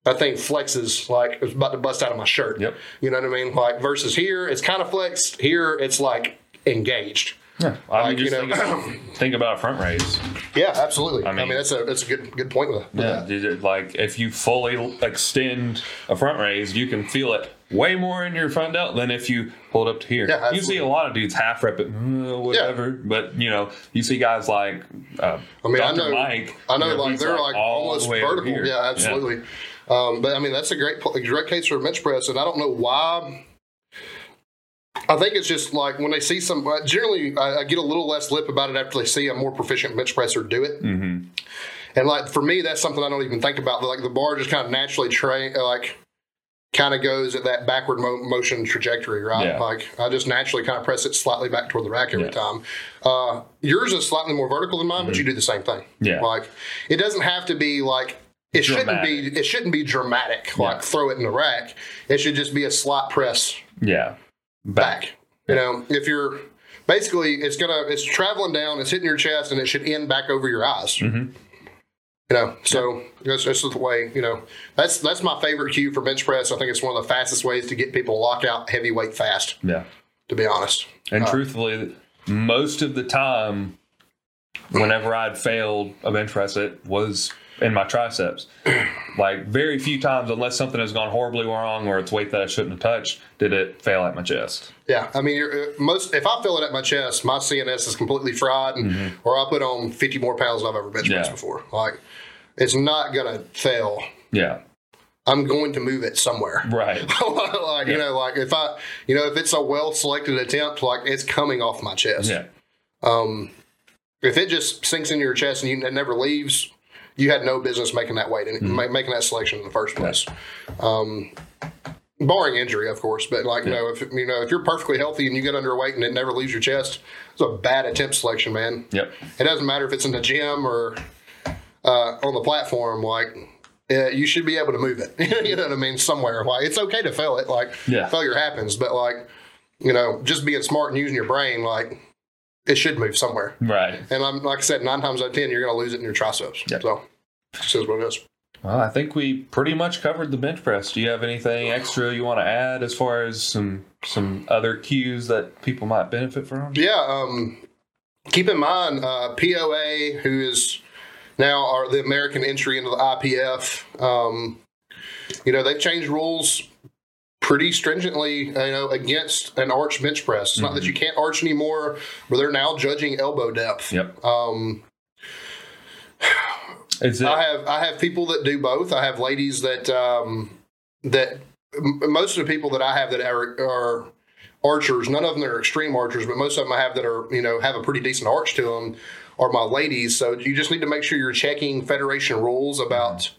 That thing flexes like it's about to bust out of my shirt. Yep. You know what I mean? Like versus here, it's kind of flexed. Here, it's like engaged. Yeah, I Like, mean, just you think, know- about, [CLEARS THROAT] think about a front raise. Yeah, absolutely. I mean, mean- that's a that's a good good point with, with Yeah, that. like if you fully extend a front raise, you can feel it way more in your front delt than if you hold up to here. Yeah, you see a lot of dudes half rep it, uh, whatever. But you know, you see guys like uh, I mean, I know, Mike. I know, like they're like, the almost over vertical. Yeah, absolutely. Um, but I mean, that's a great direct case for a bench press, and I don't know why. I think it's just like when they see some. uh, Generally, I, I get a little less lip about it after they see a more proficient bench presser do it. Mm-hmm. And like for me, that's something I don't even think about. Like the bar just kind of naturally train, like kind of goes at that backward mo- motion trajectory, right? Yeah. Like I just naturally kind of press it slightly back toward the rack every Yeah. time. Uh, yours is slightly more vertical than mine, but you do the same thing. Mm-hmm. Yeah. Like it doesn't have to be like it shouldn't be it shouldn't be dramatic. Like Yeah. throw it in the rack. It should just be a slight press Yeah, back. You know, if you're basically it's gonna it's traveling down, it's hitting your chest, and it should end back over your eyes. Mhm. You know, so that's that's the way. You know, that's that's my favorite cue for bench press. I think it's one of the fastest ways to get people to lock out heavyweight fast. yeah. To be honest, And truthfully, most of the time, whenever I'd failed a bench press, it was in my triceps. [CLEARS THROAT] Like very few times, unless something has gone horribly wrong or it's weight that I shouldn't have touched, did it fail at my chest. yeah. I mean, you're, uh, most if I feel it at my chest, my CNS is completely fried, and, or I put on fifty more pounds than I've ever bench pressed Yeah. before. Like, it's not gonna fail. Yeah, I'm going to move it somewhere. right. [LAUGHS] like you know, like if I, you know, if it's a well selected attempt, like it's coming off my chest. Yeah, Um, if it just sinks into your chest and you, it never leaves, you had no business making that weight and Mm-hmm. making that selection in the first place. Um, barring injury, of course, but like you know, if you know if you're perfectly healthy and you get underweight and it never leaves your chest, it's a bad attempt selection, man. yep. It doesn't matter if it's in the gym or uh, on the platform, like. Uh, you should be able to move it. [LAUGHS] you know what I mean? Somewhere. Like it's okay to fail it. Like Yeah. failure happens, but like you know, just being smart and using your brain, like it should move somewhere. Right. And I'm like I said, nine times out of ten, you're going to lose it in your triceps. Yep. So this is what it is. Well, I think we pretty much covered the bench press. Do you have anything extra you want to add as far as some some other cues that people might benefit from? Yeah. Um, keep in mind, uh, POA, who is now are the American entry into the IPF. Um, you know, they've changed rules pretty stringently. You know, against an arch bench press. It's not that you can't arch anymore, but they're now judging elbow depth. Yep. Um, it? I have I have people that do both. I have ladies that um, that m- most of the people that I have that are, are archers. None of them are extreme archers, but most of them I have that are you know have a pretty decent arch to them are my ladies. So you just need to make sure you're checking federation rules about.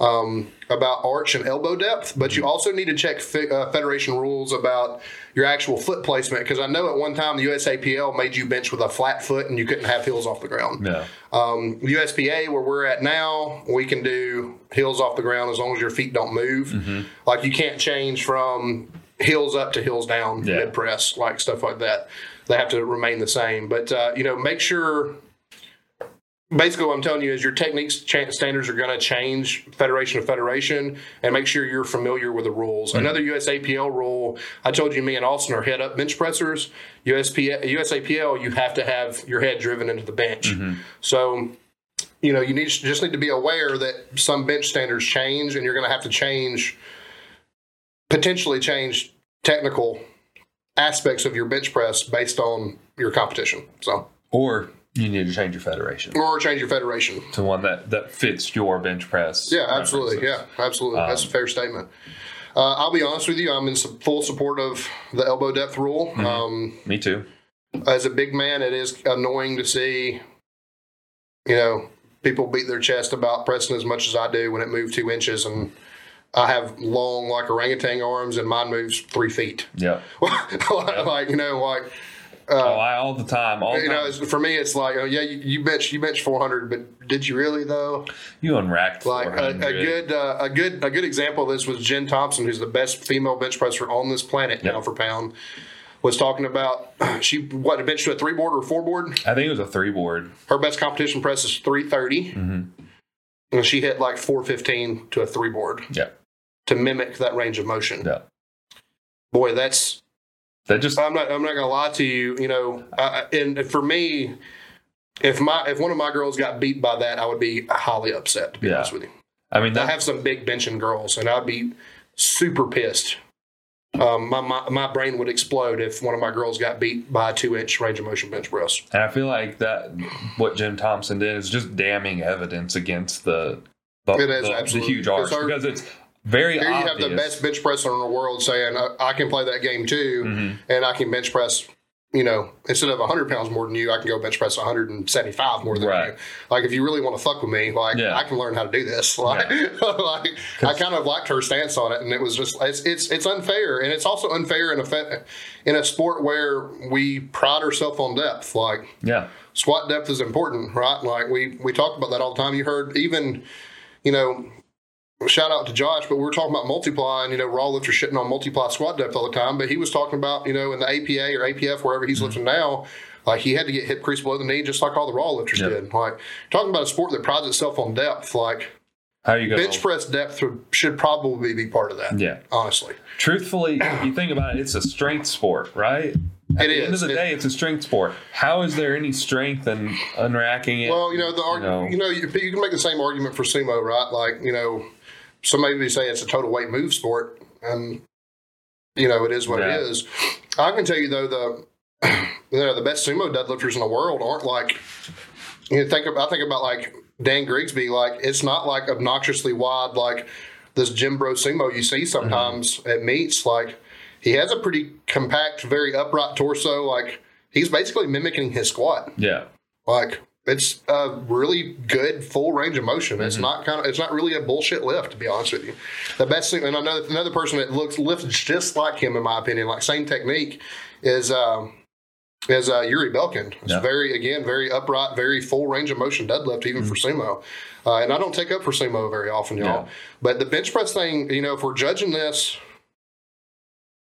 Um, about arch and elbow depth, but you also need to check fe- uh, federation rules about your actual foot placement because I know at one time the USAPL made you bench with a flat foot and you couldn't have heels off the ground. no. Um, USPA, where we're at now, we can do heels off the ground as long as your feet don't move. Mm-hmm. Like you can't change from heels up to heels down Yeah. mid press, like stuff like that. They have to remain the same. But uh, you know, make sure. Basically, what I'm telling you is your techniques standards are going to change federation to federation, and make sure you're familiar with the rules. Mm-hmm. Another USAPL rule, I told you, me and Austin are head up bench pressers. USP, USAPL, you have to have your head driven into the bench. Mm-hmm. So, you know, you need just need to be aware that some bench standards change, and you're going to have to change, potentially change technical aspects of your bench press based on your competition. So, Or you need to change your federation or change your federation. to one that that fits your bench press. Yeah, absolutely. Yeah, absolutely. That's a fair statement. Uh, I'll be honest with you. I'm in full support of the elbow depth rule. Um, Me too. as a big man, it is annoying to see, you know, people beat their chest about pressing as much as I do when it moved two inches, and I have long like orangutan arms, and mine moves three feet. Yeah. [LAUGHS] like you know, like oh, I all the time. All you know, time. it's, for me, it's like, oh yeah, you, you bench you bench 400, but did you really though? You unracked Like a, a good uh, a good a good example of this was Jen Thompson, who's the best female bench presser on this planet Yep. pound for pound. Was talking about [CLEARS THROAT] she what bench to a three board or four board. I think it was a three board. Her best competition press is 330, Mm-hmm. and she hit like 415 to a three board Yeah, to mimic that range of motion. yeah. Boy, that's That just I'm not. I'm not gonna lie to you. You know, uh, and for me, if my if one of my girls got beat by that, I would be highly upset. To be Yeah. honest with you, I mean I have some big benching girls, and I'd be super pissed. Um, my, my my brain would explode if one of my girls got beat by a two inch range of motion bench press. And I feel like that what Jen Thompson did is just damning evidence against the the, It is, the- the huge arch because it's very Here you have the best bench presser in the world saying, "I, I can play that game too, Mhm. and I can bench press." You know, instead of 100 pounds more than you, I can go bench press 175 more than Right. you. Like, if you really want to fuck with me, like, Yeah. I can learn how to do this. [LAUGHS] Like, [LAUGHS] like I kind of liked her stance on it, and it was just it's it's, it's unfair, and it's also unfair in a in a sport where we pride ourselves on depth. Like, yeah, squat depth is important, right? Like we we talk about that all the time. You heard even, you know, shout out to Josh, but we are talking about multiply and you know raw lifters shitting on multiply squat depth all the time. But he was talking about you know in the APA or APF wherever he's mm-hmm. lifting now. Like he had to get hip crease below the knee, just like all the raw lifters Yep. did. Like talking about a sport that prides itself on depth, like how you go? bench press depth should probably be part of that. Yeah, honestly, truthfully, if [CLEARS THROAT] you think about it, it's a strength sport, right? At It the end of the It- day, it's a strength sport. How is there any strength in unracking it? Well, you know, the arg- know. you know, you, you can make the same argument for sumo, right? Like, you know, somebody may say it's a total weight move sport, and you know, it is what Yeah. it is. I can tell you though, the [CLEARS THROAT] you know, the best sumo deadlifters in the world aren't like you know, think about. I think about like Dan Grigsby. Like, it's not like obnoxiously wide like this gym Bro sumo you see mm-hmm. sometimes at meets. Like, he has a pretty compact, very upright torso. Like, he's basically mimicking his squat. yeah, Like it's a really good full range of motion. It's not kind of it's not really a bullshit lift to be honest with you. The best thing, and another another person that looks lifts just like him in my opinion, like same technique, is um, is uh, Yuri Belkin. It's Yeah. very again very upright, very full range of motion deadlift even for sumo. Uh, and I don't take up for sumo very often, y'all. Yeah. But the bench press thing, you know, if we're judging this,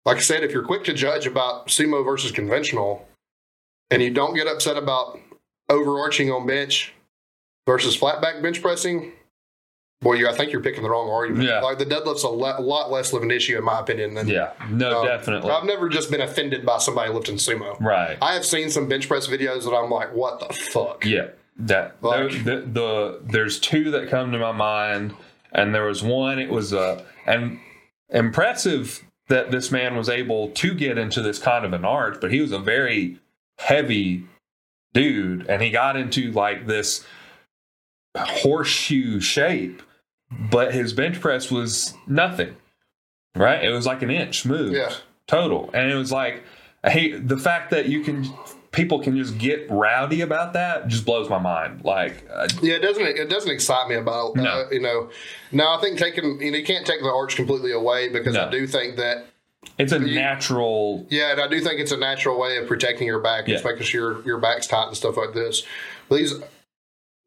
like I said, if you're quick to judge about sumo versus conventional, and you don't get upset about overarching on bench versus flat back bench pressing, boy, you I think you're picking the wrong argument. Yeah. Like the deadlift's a le- lot less of an issue in my opinion than yeah. No, um, definitely. I've never just been offended by somebody lifting sumo. right. I have seen some bench press videos that I'm like, what the fuck? Yeah, that Like- the, the, the there's two that come to my mind, and there was one. It was uh and impressive that this man was able to get into this kind of an arch, but he was a very heavy dude, and he got into like this horseshoe shape, but his bench press was nothing. Right, it was like an inch move Yeah. total, and it was like, hey, the fact that you can people can just get rowdy about that just blows my mind. Like, uh, Yeah, it doesn't it doesn't excite me about uh, No. you know. Now I think taking you know you can't take the arch completely away because I do think that it's a You- natural. Yeah, and I do think it's a natural way of protecting your back, Yeah. just making sure your, your back's tight and stuff like this. But these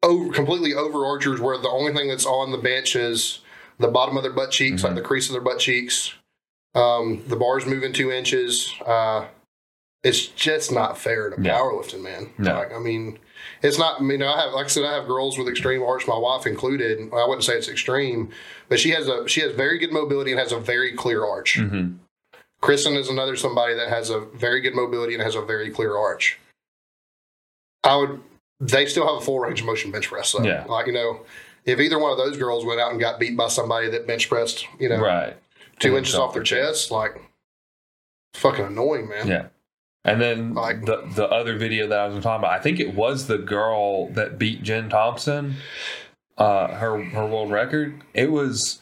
over, completely over archers where the only thing that's on the bench is the bottom of their butt cheeks, Mm-hmm. like the crease of their butt cheeks. Um, the bars moving two inches. Uh, it's just not fair to No. powerlifting, man. No. Like, I mean, it's not. I mean, I have, like I said, I have girls with extreme arch. My wife included. I wouldn't say it's extreme, but she has a she has very good mobility and has a very clear arch. hmm Kristen is another somebody that has a very good mobility and has a very clear arch. I would. They still have a full range of motion bench press, though. Yeah. Like you know, if either one of those girls went out and got beat by somebody that bench pressed, you know, Right. two And inches off their chest, like fucking annoying, man. Yeah. And then Like- the the other video that I was talking about, I think it was the girl that beat Jen Thompson, uh, her her world record. It was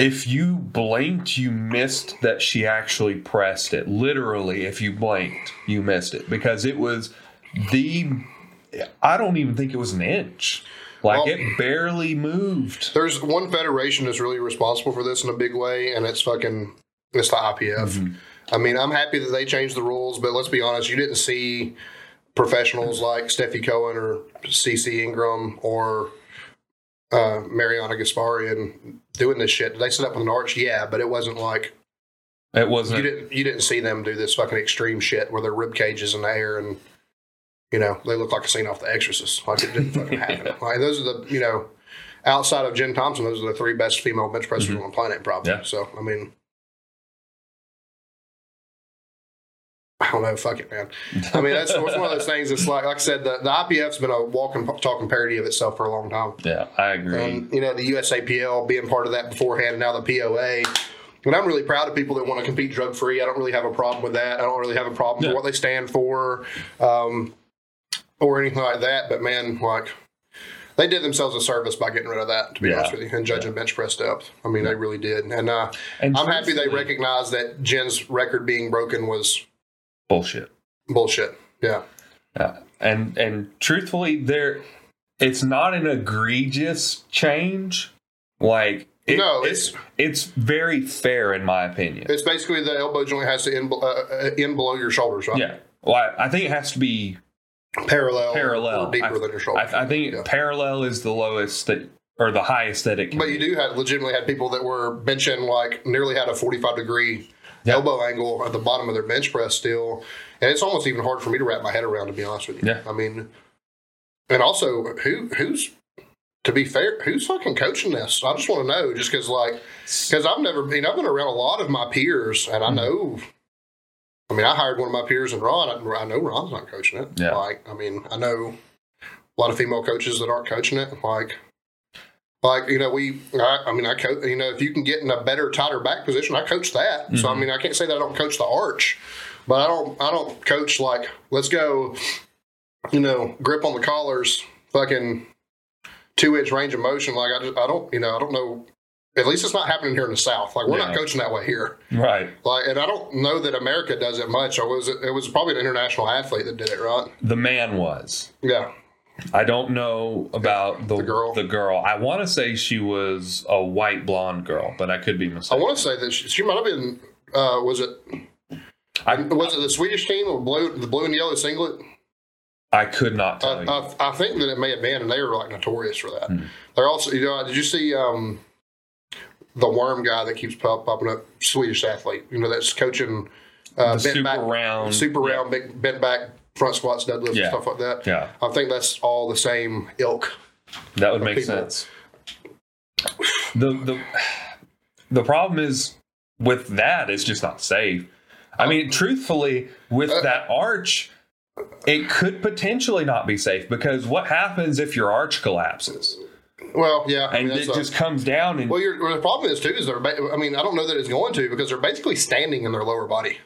if you blinked, you missed that she actually pressed it. Literally, if you blinked, you missed it because it was the. I don't even think it was an inch. Like Well- it barely moved. There's one federation that's really responsible for this in a big way, and it's fucking it's the IPF. Mhm. I mean, I'm happy that they changed the rules, but let's be honest, you didn't see professionals like Steffi Cohen or CC Ingram or uh, Mariana Gasparyan doing this shit. Did they set up with an arch? Yeah, but it wasn't like It wasn't. You didn't you didn't see them do this fucking extreme shit where their rib cages in the air and you know they look like a scene off The Exorcist. Like it didn't fucking happen. [LAUGHS] Like those are the you know outside of Jen Thompson, those are the three best female bench pressers on the planet, probably. Yeah. So I mean. I don't know. Fuck it, man. I mean, that's, that's one of those things. It's like, like I said, the, the IPF's been a walking, talking parody of itself for a long time. yeah, I agree. And you know, the USAPL being part of that beforehand, and now the POA. And I'm really proud of people that want to compete drug free. I don't really have a problem with that. I don't really have a problem Yeah. with what they stand for, um, or anything like that. But man, like they did themselves a service by getting rid of that. To be Yeah. honest with you, and judging bench press depth. I mean, they really did. And, uh, And I'm happy they recognized that Jen's record being broken was bullshit. bullshit. Yeah. Yeah. And and truthfully, there it's not an egregious change. Like it- No, it's it's very fair in my opinion. It's basically the elbow joint has to end, uh, uh, end below your shoulders, right? Yeah. Well, I, I think it has to be Parallel, parallel. deeper I, than your shoulder. I, I think Yeah. parallel is the lowest that or the highest that it can. But be. you do have legitimately had people that were benching like nearly had a 45 degree Elbow angle at the bottom of their bench press still. And it's almost even hard for me to wrap my head around, to be honest with you. Yeah. I mean, and also, who who's, to be fair, who's fucking coaching this? I just want to know, just because, like, because I've never been, I've been around a lot of my peers, and. I mm. know, I mean, I hired one of my peers and Ron. I, I know Ron's not coaching it. Yeah. Like, I mean, I know a lot of female coaches that aren't coaching it. Like, like you know, we. I, I mean, I coach. You know, if you can get in a better, tighter back position, I coach that. So I Mm-hmm. mean, I can't say that I don't coach the arch, but I don't. I don't coach like let's go. You know, grip on the collars, fucking two inch range of motion. Like I just, I don't. You know, I don't know. At least it's not happening here in the South. Like we're not coaching that way here. right. Like, and I don't know that America does it much. Or was it? It was probably an international athlete that did it, right? The man was. Yeah. I don't know about the, The girl? The girl. I want to say she was a white blonde girl, but I could be mistaken. I want to say that she, she might have been. Uh, was it? I, Was it the Swedish team or blue, the blue and yellow singlet? I could not tell I, you. I, I think that it may have been, and they were like notorious for that. Hmm. They're also, you know, did you see um, the worm guy that keeps pop, popping up? Swedish athlete, you know, that's coaching uh, bent super back, round. super yeah, round, big bent back front squats, deadlifts, Yeah. stuff like that. Yeah, I think that's all the same ilk. that would make people. sense. The the the problem is with that, it's just not safe. I mean, truthfully, with Uh, that arch, it could potentially not be safe because what happens if your arch collapses Well, yeah, I and mean, it a- just comes down and well, your, well, the problem is too is they're. Ba- I mean, I don't know that it's going to because they're basically standing in their lower body.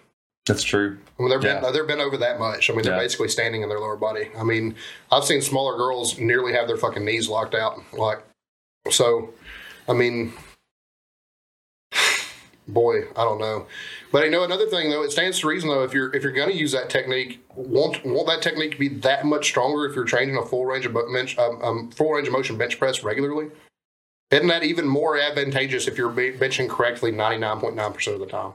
That's true. I mean, they're Yeah. bent, they're bent over that much. I mean, they're Yeah. basically standing in their lower body. I mean, I've seen smaller girls nearly have their fucking knees locked out. Like, so, I mean, [SIGHS] boy, I don't know. But you know, another thing though, it stands to reason though, if you're if you're going to use that technique, want want that technique to be that much stronger if you're training a full range of bench, um, um, full range of motion bench press regularly. Isn't that even more advantageous if you're benching correctly 99.9% of the time?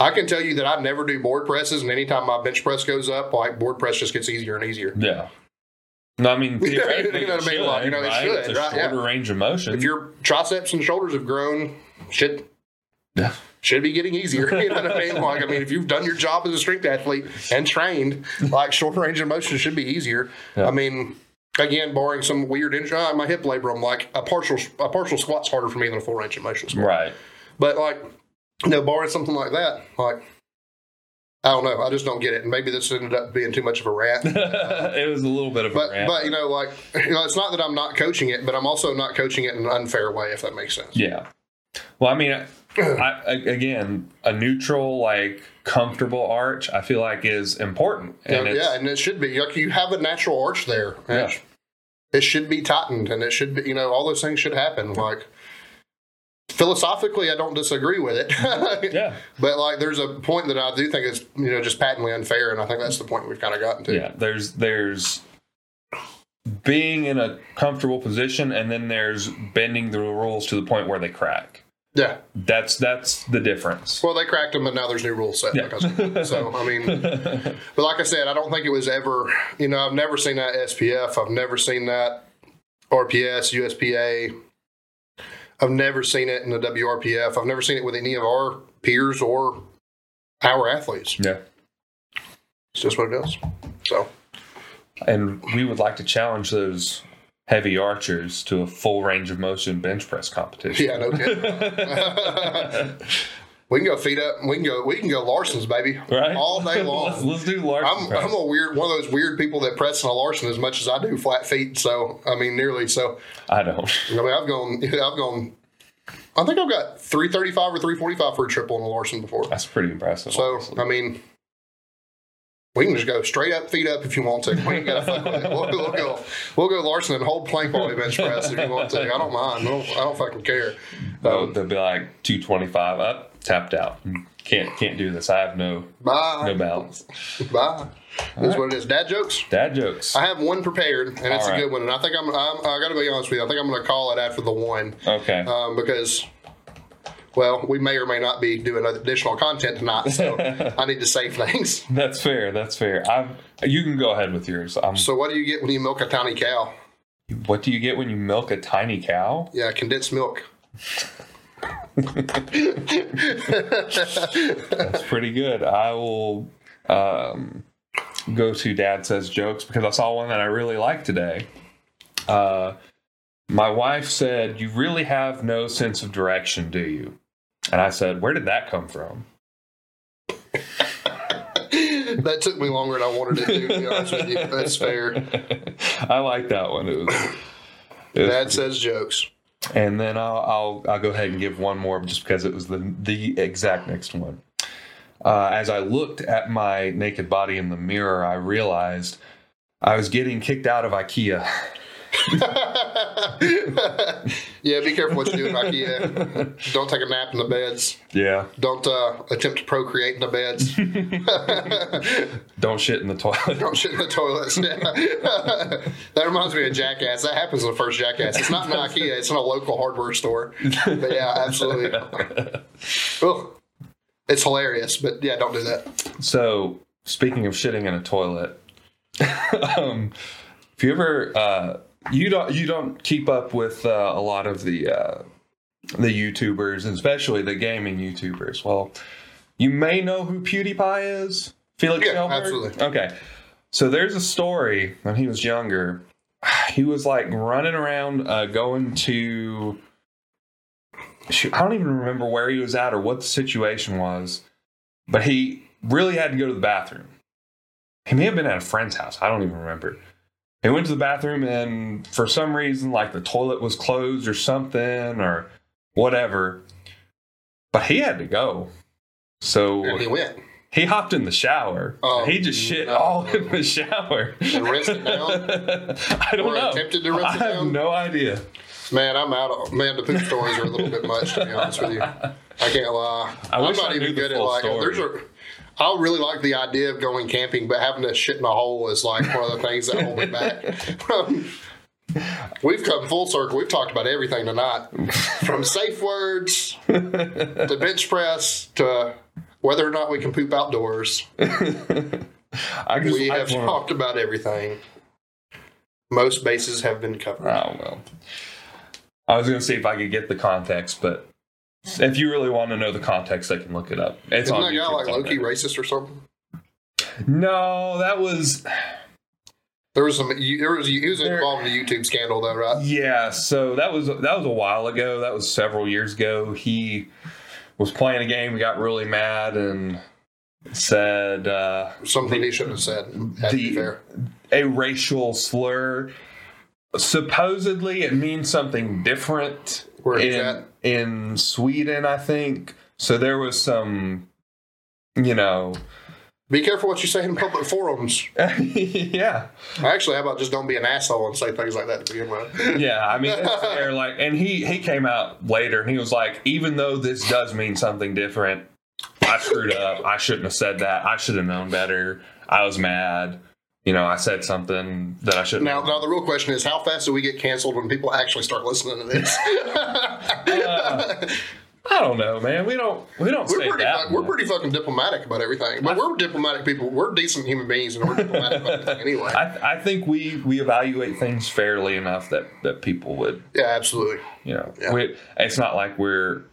I can tell you that I never do board presses, and anytime my bench press goes up, like board press just gets easier and easier. Yeah. No, I mean, [LAUGHS] You know what I mean? should, Like, you know, it should, It's a right, yeah. shorter range of motion. If your triceps and shoulders have grown, should Yeah. should be getting easier. [LAUGHS] You know what I mean? Like, I mean, if you've done your job as a strength athlete and trained, like short range of motion should be easier. Yeah. I mean, again, barring some weird injury, uh, my hip labrum, I'm like a partial a partial squat's harder for me than a full range of motion squat. right. But like, you know, barring something like that, like. I don't know. I just don't get it. And maybe this ended up being too much of a rant. [LAUGHS] it was a little bit of a But rant. but you know, like you know, it's not that I'm not coaching it, but I'm also not coaching it in an unfair way, if that makes sense. yeah. Well, I mean, I, [CLEARS THROAT] I, again, a neutral, like comfortable arch, I feel like is important. And yeah, yeah, and it should be. Like you have a natural arch there. Yeah. It, it should be tightened, and it should be. You know, all those things should happen. Like philosophically, I don't disagree with it. [LAUGHS] yeah, But like, there's a point that I do think is you know just patently unfair, and I think that's the point we've kind of gotten to. yeah. There's there's being in a comfortable position, and then there's bending the rules to the point where they crack. Yeah. That's that's the difference. Well, they cracked them, but now there's new rules set. I so, I mean, but like I said, I don't think it was ever, you know, I've never seen that SPF. I've never seen that RPS, USPA. I've never seen it in the WRPF. I've never seen it with any of our peers or our athletes. Yeah. It's just what it is. So, And we would like to challenge those heavy archers to a full range of motion bench press competition. yeah, no kidding. [LAUGHS] [LAUGHS] we can go feet up. We can go. We can go Larsen's, baby, Right? all day [LAUGHS] let's, long. let's do Larsen I'm. I'm a weird one of those weird people that press in a Larsen as much as I do flat feet. So I mean, nearly. So I don't. [LAUGHS] I mean, I've gone. [LAUGHS] I've gone. I think I've got 335 or 345 for a triple in a Larsen before. That's pretty impressive. So honestly. I mean, we can just go straight up, feet up if you want to. We ain't got to fuck with it. We'll, we'll go. We'll go Larsen and hold plank we bench press if you want to. I don't mind. I don't, I don't fucking care. Oh, they'll be like 225 up, tapped out. Can't can't do this. I have no Bye. no balance. [LAUGHS] Bye. That's what it is. Dad jokes. Dad jokes. I have one prepared, and it's All a good one. And I think I'm. I'm I got to be honest with you. I think I'm going to call it after the one. Okay. um, because, well, we may or may not be doing additional content tonight, so [LAUGHS] I need to save things. That's fair. That's fair. I've, you can go ahead with yours. Um, So, what do you get when you milk a tiny cow? what do you get when you milk a tiny cow? Yeah, condensed milk. [LAUGHS] That's pretty good. I will um, go to Dad Says Jokes because I saw one that I really liked today. Uh, my wife said, You really have no sense of direction, do you? And I said, Where did that come from? that took me longer than I wanted it to. To be honest with you, that's fair. [LAUGHS] I like that one. It was, it was Dad says jokes. And then I'll, I'll I'll go ahead and give one more just because it was the the exact next one. Uh, as I looked at my naked body in the mirror, I realized I was getting kicked out of IKEA. [LAUGHS] [LAUGHS] yeah, be careful what you do in IKEA. [LAUGHS] Don't take a nap in the beds. Yeah, Don't uh, attempt to procreate in the beds. [LAUGHS] don't shit in the toilet. Don't shit in the toilets. that reminds me of Jackass. That happens in the first Jackass. It's not in IKEA. It's in a local hardware store. But yeah, absolutely. Ugh. It's hilarious, but yeah, don't do that. So speaking of shitting in a toilet, um, if you ever uh, you don't you don't keep up with uh, a lot of the uh, the YouTubers, and especially the gaming YouTubers. Well, you may know who PewDiePie is. Felix Yeah, Kjellberg? absolutely. Okay, so there's a story when he was younger. He was like running around, uh, going to. I don't even remember where he was at or what the situation was, but he really had to go to the bathroom. He may have been at a friend's house. I don't even remember. He went to the bathroom and for some reason, like the toilet was closed or something or whatever. But he had to go. So And he went he hopped in the shower. Oh, he just shit no. all in the shower. and rinsed it down. [LAUGHS] I don't Or know. attempted to rinse I it have down? no idea. Man, I'm out of man. The poop stories are a little bit much to be honest with you. I can't lie. I am wish not I even good at like. story. There's a. I really like the idea of going camping, but having to shit in a hole is like one of the things that hold me back. [LAUGHS] We've come full circle. We've talked about everything tonight, from safe words to bench press to whether or not we can poop outdoors. I just We have talked about everything. Most bases have been covered. Oh well. I was gonna see if I could get the context, but if you really want to know the context, I can look it up. It's Isn't on that guy like low key racist or something? No, that was There was some. There was he was involved in a YouTube scandal though, right? yeah. So that was that was a while ago. That was several years ago. He was playing a game, he got really mad, and said uh, Something he shouldn't have said. Had to be the- fair. a racial slur. Supposedly, it means something different Where in at. in Sweden, I think. So there was some, you know, Be careful what you say in public forums. [LAUGHS] yeah, Actually, how about just don't be an asshole and say things like that to begin with? [LAUGHS] yeah. I mean, [LAUGHS] fair. Like, and he he came out later and he was like, even though this does mean something different, I screwed up. I shouldn't have said that. I should have known better. I was mad. You know, I said something that I shouldn't. Now, have. now the real question is, how fast do we get canceled when people actually start listening to this? [LAUGHS] Uh, I don't know, man. We don't we don't We're say pretty, that. we're much. pretty fucking diplomatic about everything. But we're diplomatic people. We're decent human beings, and we're diplomatic about everything anyway. I, I think we we evaluate things fairly enough that that people would yeah, absolutely. you know Yeah. we, it's not like we're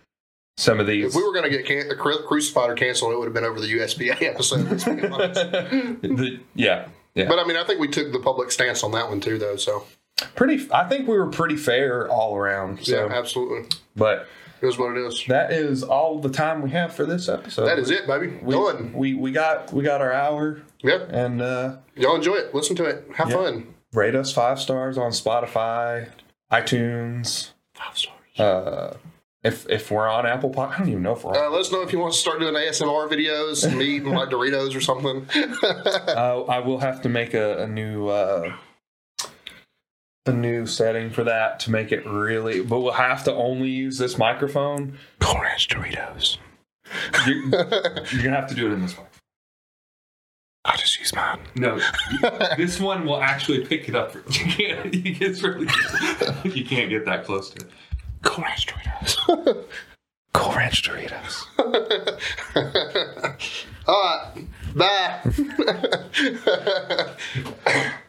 some of these If we were going to get can- cru- crucified or canceled, it would have been over the USPA episode. let's be honest. the, yeah yeah but I mean, I think we took the public stance on that one too, though. So pretty i think we were pretty fair all around so yeah, absolutely. but It is what it is. that is all the time we have for this episode That is it, baby. we, Done. we we got we got our hour Yep. and uh Y'all enjoy it. Listen to it. Have Yeah. fun. rate us five stars on spotify itunes Five stars. uh if if we're on apple Pod, i don't even know if we're on Uh, let us know if you want to start doing ASMR videos, me eating like [LAUGHS] Doritos or something. [LAUGHS] Uh, I will have to make a, a new uh, a new setting for that to make it really. But we'll have to only use this microphone. Cool Ranch Doritos. You're, [LAUGHS] you're gonna have to do it in this one. I'll just use mine. No, this one will actually pick it up. You can't. You it's really. You can't get that close to it. Cool Ranch Doritos. [LAUGHS] Cool Ranch Doritos. [LAUGHS] All right. Bye. [LAUGHS]